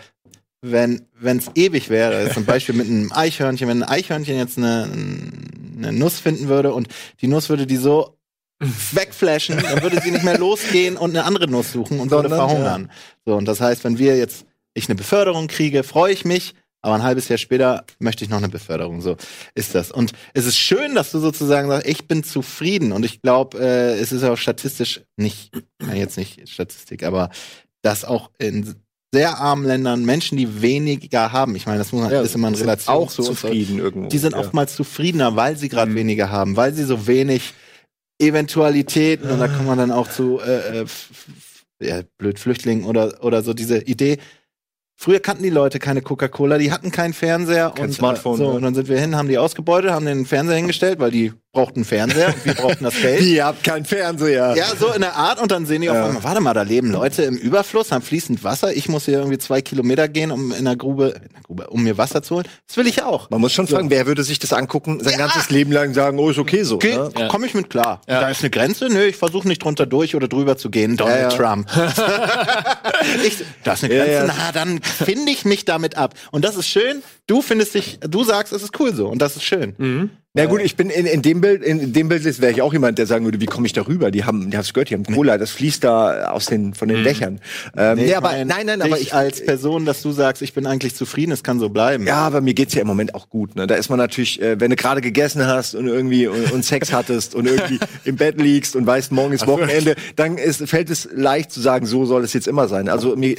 wenn es ewig wäre, zum Beispiel mit einem Eichhörnchen, wenn ein Eichhörnchen jetzt eine, eine Nuss finden würde und die Nuss würde die so wegflashen, dann würde sie nicht mehr losgehen und eine andere Nuss suchen und würde Sondern, verhungern. So, und das heißt, wenn wir jetzt ich eine Beförderung kriege, freue ich mich, aber ein halbes Jahr später möchte ich noch eine Beförderung. So ist das. Und es ist schön, dass du sozusagen sagst, ich bin zufrieden. Und ich glaube, äh, es ist auch statistisch nicht, jetzt nicht Statistik, aber dass auch in sehr armen Ländern Menschen, die weniger haben, ich meine, das muss man, ist immer in Relation auch zu uns, zufrieden irgendwo. die sind ja. oftmals zufriedener, weil sie gerade Mhm. weniger haben, weil sie so wenig Eventualitäten und da kommt man dann auch zu äh, äh, ja, blöd Flüchtlingen oder oder so diese Idee. Früher kannten die Leute keine Coca-Cola, die hatten keinen Fernseher Kein und Smartphone, Äh, so ja. und dann sind wir hin, haben die ausgebeutet, haben den Fernseher hingestellt, weil die brauchten einen Fernseher und wir brauchten das Geld. Ihr habt keinen Fernseher. Ja, so in der Art und dann sehen die auf Ja. einmal, warte mal, da leben Leute im Überfluss, haben fließend Wasser. Ich muss hier irgendwie zwei Kilometer gehen, um in der Grube, in der Grube, um mir Wasser zu holen. Das will ich auch. Man muss schon fragen, wer würde sich das angucken, sein ganzes Leben lang sagen, oh, ist okay so. Okay, ne? Ja. komme ich mit klar. Ja. Da ist eine Grenze, nö, ich versuche nicht drunter durch oder drüber zu gehen. Donald Ja, ja. Trump. ich, da ist eine Ja, Grenze, ja. na, dann finde ich mich damit ab. Und das ist schön. Du findest dich, du sagst, es ist cool so. Und das ist schön. Mhm. Na gut, ich bin in, in dem Bild, in dem Bild wäre ich auch jemand, der sagen würde, wie komme ich da rüber? Die haben, die hast du gehört, die haben Cola, das fließt da aus den, von den Dächern. Ähm, nee, ich aber, mein, nein, nein, aber ich, als Person, dass du sagst, ich bin eigentlich zufrieden, es kann so bleiben. ja, aber mir geht's ja im Moment auch gut. Ne? Da ist man natürlich, äh, wenn du gerade gegessen hast und irgendwie und, und Sex hattest und irgendwie im Bett liegst und weißt, morgen ist Wochenende, dann ist, fällt es leicht zu sagen, so soll es jetzt immer sein. Also mir,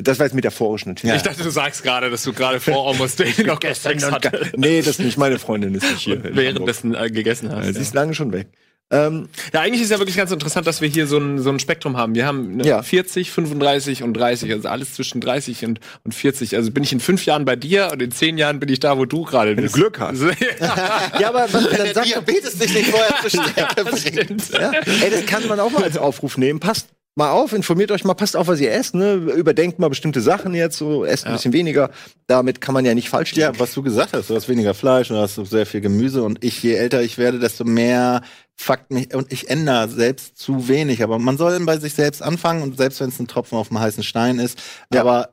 das war jetzt metaphorisch natürlich. Ich dachte, du sagst gerade, dass du gerade vor Almost Daily noch Sex hatte, Nee, das nicht. Meine Freundin ist nicht hier. währenddessen äh, gegessen hast. Sie ist lange schon weg. Ähm, Ja, eigentlich ist ja wirklich ganz interessant, dass wir hier so ein, so ein Spektrum haben. Wir haben ne, Ja. 40, 35 und 30, also alles zwischen 30 und, und 40. Also bin ich in fünf Jahren bei dir und in zehn Jahren bin ich da, wo du gerade bist. Glück hast. ja, ja, aber was, dann sag doch, Diabetes dich nicht vorher zu Stärke bringt. Ja. Ey, das kann man auch mal als Aufruf nehmen. Passt mal auf, informiert euch mal, passt auf, was ihr esst, ne? Überdenkt mal bestimmte Sachen jetzt, so esst ein Ja. bisschen weniger. Damit kann man ja nicht falsch liegen. Ja, was du gesagt hast, du hast weniger Fleisch, du hast sehr viel Gemüse und ich, je älter ich werde, desto mehr fuckt mich und ich ändere selbst zu wenig. Aber man soll bei sich selbst anfangen und selbst wenn es ein Tropfen auf dem heißen Stein ist. Ja. Aber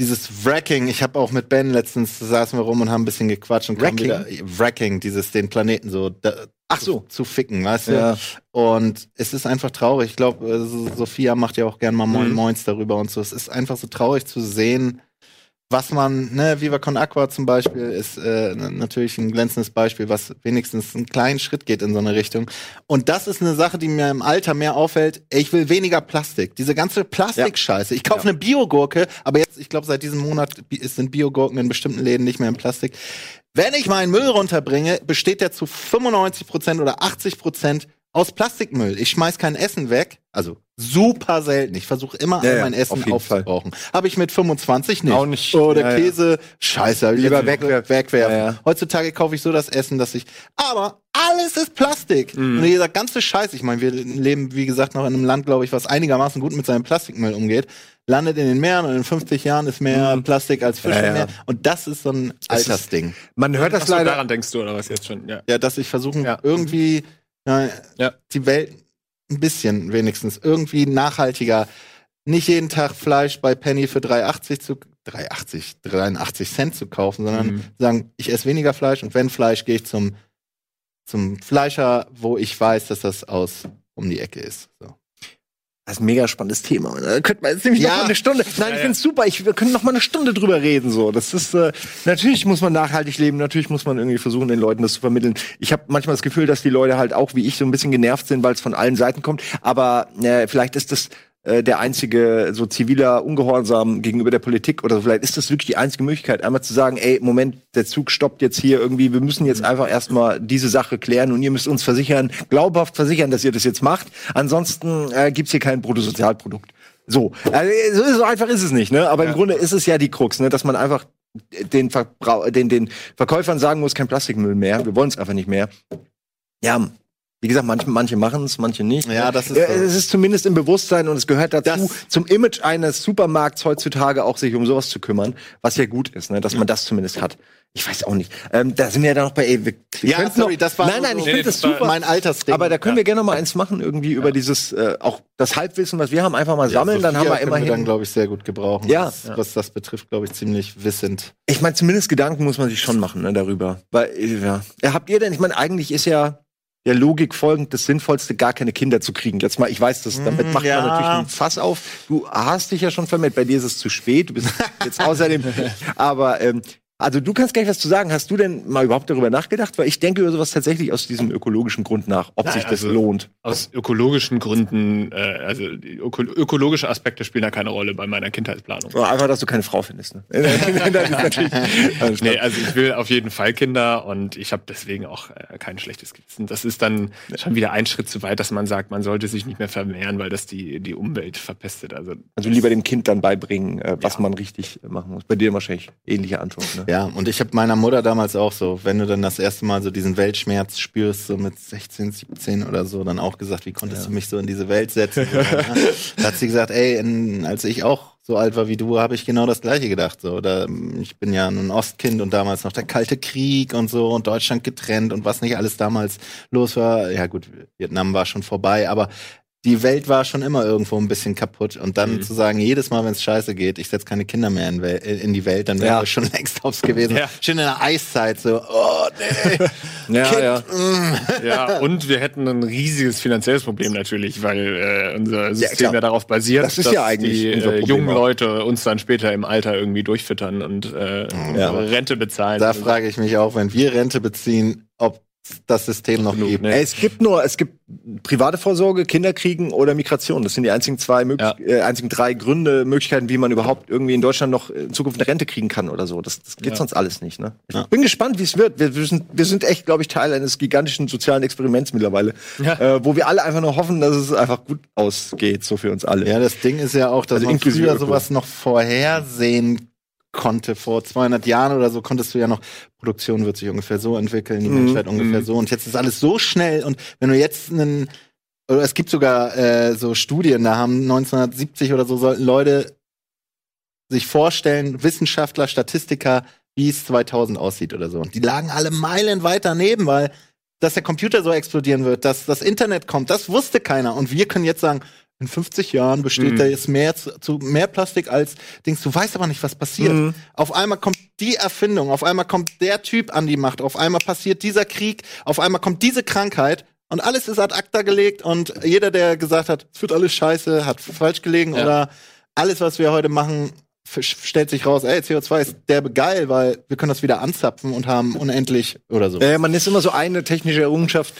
dieses Wracking, ich habe auch mit Ben letztens saßen wir rum und haben ein bisschen gequatscht und Wracking? wieder Wracking, dieses den Planeten so da, Ach so. zu ficken, weißt du? Ja. Und es ist einfach traurig. Ich glaube, äh, so- Sophia macht ja auch gern mal Moin Mhm. Moins darüber und so. Es ist einfach so traurig zu sehen, was man, ne, Viva Con Aqua zum Beispiel ist äh, natürlich ein glänzendes Beispiel, was wenigstens einen kleinen Schritt geht in so eine Richtung. Und das ist eine Sache, die mir im Alter mehr auffällt. Ich will weniger Plastik. Diese ganze Plastikscheiße. Ich kaufe eine Biogurke, aber jetzt, ich glaube, seit diesem Monat sind Biogurken in bestimmten Läden nicht mehr in Plastik. Wenn ich meinen Müll runterbringe, besteht der zu 95% oder 80% aus Plastikmüll. Ich schmeiß kein Essen weg, also super selten. Ich versuche immer Ja, all ja, mein Essen auf aufzubrauchen. Habe ich mit 25 nicht. Auch nicht. Oder Ja, ja. Käse, scheiße, hab ich Lieber wegwerfen. wegwerfen. Ja, ja. Heutzutage kaufe ich so das Essen, dass ich. Aber alles ist Plastik. Mhm. Und dieser ganze Scheiß, ich meine, wir leben, wie gesagt, noch in einem Land, glaube ich, was einigermaßen gut mit seinem Plastikmüll umgeht, landet in den Meeren und in 50 Jahren ist mehr Plastik als Fisch Mhm. Ja, im ja. Meer. Und das ist so ein Altersding. Man hört das Achso, leider. daran denkst du oder was jetzt schon? Ja. Ja, dass ich versuche, Ja. irgendwie ja, Ja. die Welt ein bisschen wenigstens irgendwie nachhaltiger. Nicht jeden Tag Fleisch bei Penny für 3,80 zu 3,80, 83 Cent zu kaufen, sondern Mhm. sagen, ich esse weniger Fleisch und wenn Fleisch, gehe ich zum, zum Fleischer, wo ich weiß, dass das aus um die Ecke ist. So. Das ist ein mega spannendes Thema. Da könnte man jetzt nämlich Ja. noch mal eine Stunde. Nein, ich ja. finde es super. Ich, wir können noch mal eine Stunde drüber reden. So, das ist äh, natürlich muss man nachhaltig leben. Natürlich muss man irgendwie versuchen, den Leuten das zu vermitteln. Ich habe manchmal das Gefühl, dass die Leute halt auch wie ich so ein bisschen genervt sind, weil es von allen Seiten kommt. Aber äh, vielleicht ist das äh, der einzige so ziviler Ungehorsam gegenüber der Politik oder so. Vielleicht ist das wirklich die einzige Möglichkeit, einmal zu sagen, ey, Moment, der Zug stoppt jetzt hier irgendwie. Wir müssen jetzt einfach erstmal diese Sache klären und ihr müsst uns versichern, glaubhaft versichern, dass ihr das jetzt macht. Ansonsten äh, gibt's hier kein Bruttosozialprodukt. So, also, so einfach ist es nicht, ne? Aber im Grunde ist es ja die Krux, ne? Dass man einfach den, Verbrau den, den Verkäufern sagen muss, kein Plastikmüll mehr. Wir wollen es einfach nicht mehr. Ja, wie gesagt, manche, manche machen es, manche nicht. Ja, das ist Ja, so. es ist zumindest im Bewusstsein und es gehört dazu, Das- zum Image eines Supermarkts heutzutage auch sich um sowas zu kümmern, was ja gut ist, ne? Dass man das zumindest hat. Ich weiß auch nicht. Ähm, da sind wir ja dann noch bei, ey, wir, wir Ja, sorry, noch, das war Nein, so- nein, ich so- finde das super. Mein Altersding. Aber da können Ja. wir gerne noch mal eins machen, irgendwie über dieses, äh, auch das Halbwissen, was wir haben, einfach mal sammeln, dann haben wir können wir dann, immerhin. glaube ich, sehr gut gebrauchen. Ja. Was, was das betrifft, glaube ich, ziemlich wissend. Ich meine, zumindest Gedanken muss man sich schon machen, ne, darüber. Weil, äh, ja. ja. Habt ihr denn, ich meine, eigentlich ist ja, der Logik folgend das Sinnvollste, gar keine Kinder zu kriegen. Jetzt mal, ich weiß, das, damit Mm, macht ja. man natürlich einen Fass auf. Du hast dich ja schon vermeldet, bei dir ist es zu spät, du bist jetzt außerdem, aber ähm, also du kannst gleich was zu sagen. Hast du denn mal überhaupt darüber nachgedacht? Weil ich denke über sowas tatsächlich aus diesem ökologischen Grund nach, ob Nein, sich das also- lohnt. Aus ökologischen Gründen, äh, also die öko ökologische Aspekte spielen da keine Rolle bei meiner Kindheitsplanung. Oder einfach, dass du keine Frau findest. Ne? also Nee, also ich will auf jeden Fall Kinder und ich habe deswegen auch äh, kein schlechtes Gewissen. Das ist dann schon wieder ein Schritt zu weit, dass man sagt, man sollte sich nicht mehr vermehren, weil das die, die Umwelt verpestet. Also Also lieber dem Kind dann beibringen, äh, was Ja. man richtig machen muss. Bei dir wahrscheinlich ähnliche Antwort. Ne? Ja, und ich habe meiner Mutter damals auch so, wenn du dann das erste Mal so diesen Weltschmerz spürst, so mit 16, 17 oder so, dann auch gesagt, wie konntest du mich so in diese Welt setzen? Ne? Da hat sie gesagt, ey, in, als ich auch so alt war wie du, habe ich genau das Gleiche gedacht. So, da, ich bin ja ein Ostkind und damals noch der Kalte Krieg und so und Deutschland getrennt und was nicht alles damals los war. Ja gut, Vietnam war schon vorbei, aber die Welt war schon immer irgendwo ein bisschen kaputt. Und dann Mhm. zu sagen, jedes Mal, wenn es scheiße geht, ich setze keine Kinder mehr in, Wel in die Welt, dann wären Ja. wir schon längst aufs gewesen. Ja. Schön in der Eiszeit, so, oh nee. Ja, kind, ja. mm. ja, und wir hätten ein riesiges finanzielles Problem natürlich, weil äh, unser System klar. ja, darauf basiert, Das ist dass ja eigentlich die äh, jungen auch. Leute uns dann später im Alter irgendwie durchfüttern und äh, Rente bezahlen. Da frage ich mich auch, wenn wir Rente beziehen, ob das System noch Genug, gibt. ne? Äh, Es gibt nur, es gibt private Vorsorge, Kinderkriegen oder Migration. Das sind die einzigen zwei, möglich Ja. äh, einzigen drei Gründe, Möglichkeiten, wie man überhaupt irgendwie in Deutschland noch in Zukunft eine Rente kriegen kann oder so. Das, das geht Ja. sonst alles nicht. Ne? Ich Ja. bin gespannt, wie es wird. Wir, wir, sind, wir sind echt, glaube ich, Teil eines gigantischen sozialen Experiments mittlerweile, Ja. äh, wo wir alle einfach nur hoffen, dass es einfach gut ausgeht, so für uns alle. Ja, das Ding ist ja auch, dass Also man inklusive früher sowas noch vorhersehen konnte. Vor 200 Jahren oder so konntest du ja noch, Produktion wird sich ungefähr so entwickeln, die Mhm. Menschheit ungefähr Mhm. so. Und jetzt ist alles so schnell. Und wenn du jetzt einen, oder es gibt sogar äh, so Studien, da haben 1970 oder so sollten Leute sich vorstellen, Wissenschaftler, Statistiker, wie es 2000 aussieht oder so. Und die lagen alle Meilen weit daneben, weil dass der Computer so explodieren wird, dass das Internet kommt, das wusste keiner. Und wir können jetzt sagen, in 50 Jahren besteht Mhm. da jetzt mehr zu, zu mehr Plastik als Dings. Du weißt aber nicht, was passiert. Mhm. Auf einmal kommt die Erfindung, auf einmal kommt der Typ an die Macht, auf einmal passiert dieser Krieg, auf einmal kommt diese Krankheit und alles ist ad acta gelegt und jeder, der gesagt hat, es wird alles scheiße, hat falsch gelegen Ja. oder alles, was wir heute machen, stellt sich raus, ey, CO2 ist derbe geil, weil wir können das wieder anzapfen und haben unendlich oder so. Äh, man ist immer so eine technische Errungenschaft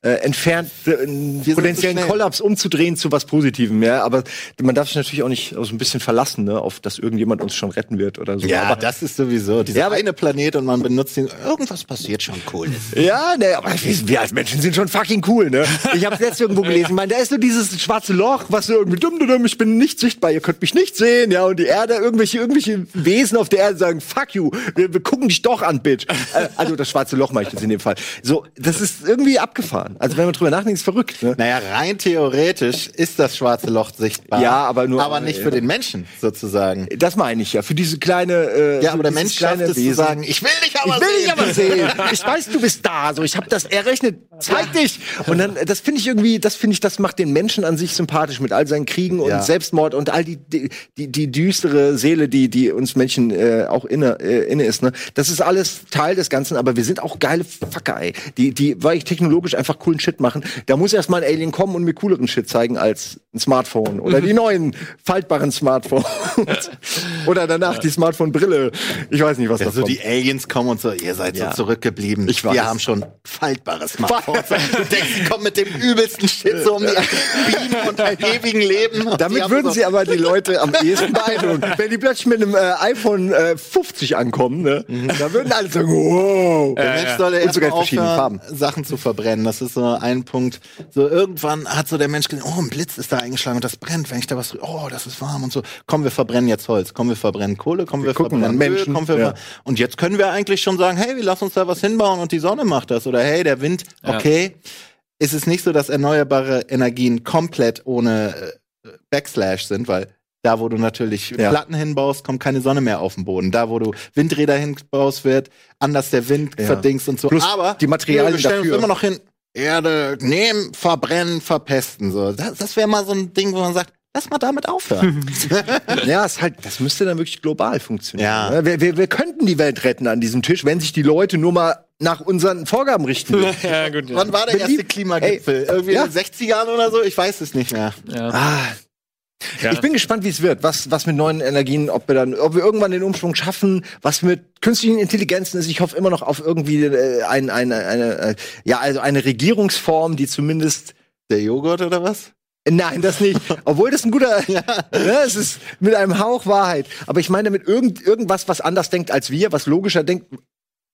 äh, entfernt, äh, potenziellen so. Kollaps umzudrehen zu was Positivem. Ja, aber man darf sich natürlich auch nicht so ein bisschen verlassen, ne, auf dass irgendjemand uns schon retten wird oder so. Ja, aber, das ist sowieso. Dieser Ja, eine Planet und man benutzt ihn. Irgendwas passiert schon cool. Ja, ne, aber wir, als Menschen sind schon fucking cool, ne? Ich habe letztens irgendwo gelesen, ich meine, da ist nur dieses schwarze Loch, was so irgendwie dumm, dumm, dumm, ich bin nicht sichtbar, ihr könnt mich nicht sehen, ja, und die Erde, irgendwelche, irgendwelche Wesen auf der Erde sagen, fuck you, wir, wir gucken dich doch an, Bitch. Äh, also das schwarze Loch mache ich jetzt in dem Fall. So, das ist irgendwie abgefahren. Also wenn man drüber nachdenkt, ist verrückt, ne? Naja, rein theoretisch ist das schwarze Loch sichtbar. Ja, aber nur- Aber nicht für den Menschen, sozusagen. Das meine ich ja, für diese kleine, äh, Ja, aber der Mensch schafft es zu sagen, ich will dich aber ich will dich sehen. aber sehen. Ich weiß, du bist da. So, ich habe das errechnet. Zeig dich. Und dann, das finde ich irgendwie, das finde ich, das macht den Menschen an sich sympathisch mit all seinen Kriegen und Ja. Selbstmord und all die, die, die, die düstere Seele, die, die uns Menschen äh, auch inne, äh, inne ist. Ne? Das ist alles Teil des Ganzen. Aber wir sind auch geile Fucker, ey. Die, die, weil ich technologisch einfach coolen Shit machen. Da muss erst mal ein Alien kommen und mir cooleren Shit zeigen als ein Smartphone oder die neuen faltbaren Smartphones oder danach die Smartphone-Brille. Ich weiß nicht, was Ja, das so die Aliens kommen und so, ihr seid Ja. so zurückgeblieben. Ich weiß. Wir haben schon faltbare Smartphones. du denkst, die kommen mit dem übelsten Shit so um die Beam und einem ewigen Leben. Damit würden so, sie aber die Leute am ehesten beeindrucken. Wenn die plötzlich mit einem äh, iPhone äh, 50 ankommen, ne, da würden alle sagen, wow. Der Mensch soll ja Und sogar erstmal in verschiedenen Farben. Sachen zu verbrennen. Das ist so ein Punkt. So irgendwann hat so der Mensch gesehen, oh, ein Blitz ist da eingeschlagen und das brennt, wenn ich da was, oh, das ist warm und so. Komm, wir verbrennen jetzt Holz. Komm, wir verbrennen Kohle. Komm, wir, gucken verbrennen Öl. Menschen, Komm, wir ja. ver- Und jetzt können wir eigentlich schon sagen, hey, wir lassen uns da was hinbauen und die Sonne macht das. Oder hey, der Wind, Ja. okay. Ist es nicht so, dass erneuerbare Energien komplett ohne äh, Backslash sind, weil da, wo du natürlich Ja. Platten hinbaust, kommt keine Sonne mehr auf den Boden. Da, wo du Windräder hinbaust, wird anders der Wind Ja. verdingst und so. Plus Aber die Materialien wir stellen dafür. uns immer noch hin, Erde nehmen, verbrennen, verpesten. So. Das, das wäre mal so ein Ding, wo man sagt, lass mal damit aufhören. Ja, ist halt, das müsste dann wirklich global funktionieren. Ja. Wir, wir, wir könnten die Welt retten an diesem Tisch, wenn sich die Leute nur mal nach unseren Vorgaben richten ja, gut. Ja. Wann war der erste Klimagipfel? Irgendwie ja. in den 60ern oder so? Ich weiß es nicht mehr. Ja. Ah, Ja. Ich bin gespannt, wie es wird, was, was mit neuen Energien, ob wir dann, ob wir irgendwann den Umschwung schaffen, was mit künstlichen Intelligenzen ist. Ich hoffe immer noch auf irgendwie äh, ein, eine, eine, äh, ja, also eine Regierungsform, die zumindest Der Joghurt oder was? Nein, das nicht. Obwohl das ein guter, ja. es ist mit einem Hauch Wahrheit. Aber ich meine mit irgend, irgendwas, was anders denkt als wir, was logischer denkt,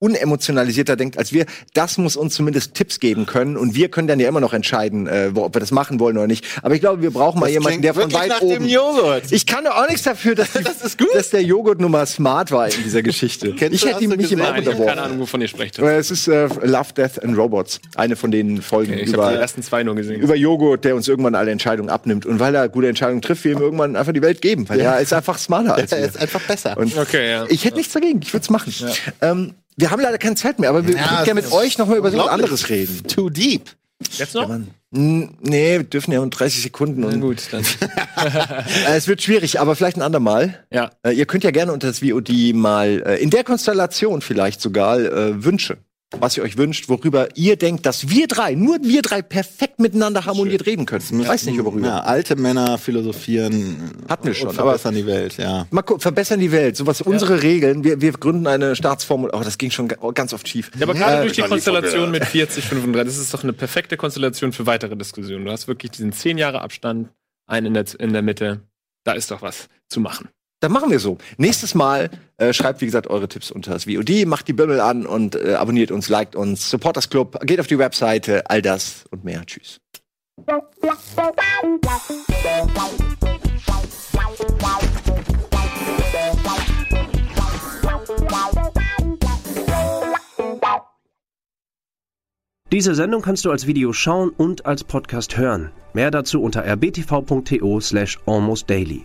unemotionalisierter denkt als wir, das muss uns zumindest Tipps geben können. Und wir können dann ja immer noch entscheiden, äh, ob wir das machen wollen oder nicht. Aber ich glaube, wir brauchen mal Das jemanden, der von weit nach oben. dem Joghurt. Ich kann doch auch nichts dafür, dass, die, dass der Joghurt nun mal smart war in dieser Geschichte. Kennst ich hätte du nicht im gesehen? Auge Nein, ich habe keine. Ahnung, wovon ihr sprecht. Aber Es ist äh, Love, Death and Robots. Eine von den Folgen Okay, ich habe die über, ersten zwei nur gesehen. über Joghurt, der uns irgendwann alle Entscheidungen abnimmt. Und weil er gute Entscheidungen trifft, wir ihm irgendwann einfach die Welt geben. Weil er ist einfach smarter als Er wir. ist einfach besser. Und Okay, ja. ich hätte nichts dagegen. Ich würde es machen. Ähm, wir haben leider keine Zeit mehr, aber wir Ja, würden gerne mit euch noch mal über so was anderes reden. Too deep. Jetzt noch? Hm, Nee, wir dürfen ja um 30 Sekunden. Und, gut, dann. äh, es wird schwierig, aber vielleicht ein andermal. Ja. Äh, ihr könnt ja gerne unter das VOD mal äh, in der Konstellation vielleicht sogar äh, Wünsche, was ihr euch wünscht, worüber ihr denkt, dass wir drei, nur wir drei perfekt miteinander harmoniert reden können. Ich weiß nicht worüber. Ja, alte Männer philosophieren. Hatten wir schon, Und verbessern die Welt, ja. Mal gucken, verbessern die Welt. Sowas, unsere Regeln. Wir, wir gründen eine Staatsformel. Oh, das ging schon ga- ganz oft schief. Ja, aber gerade Äh, durch die Konstellation mit 40, 35, das ist doch eine perfekte Konstellation für weitere Diskussionen. Du hast wirklich diesen 10 Jahre Abstand, einen in der, in der Mitte. Da ist doch was zu machen. Dann machen wir so. Nächstes Mal äh, schreibt, wie gesagt, eure Tipps unter das VOD, macht die Bimmel an und äh, abonniert uns, liked uns, Supporters Club, geht auf die Webseite, all das und mehr. Tschüss. Diese Sendung kannst du als Video schauen und als Podcast hören. Mehr dazu unter rbtv.to slash almostdaily.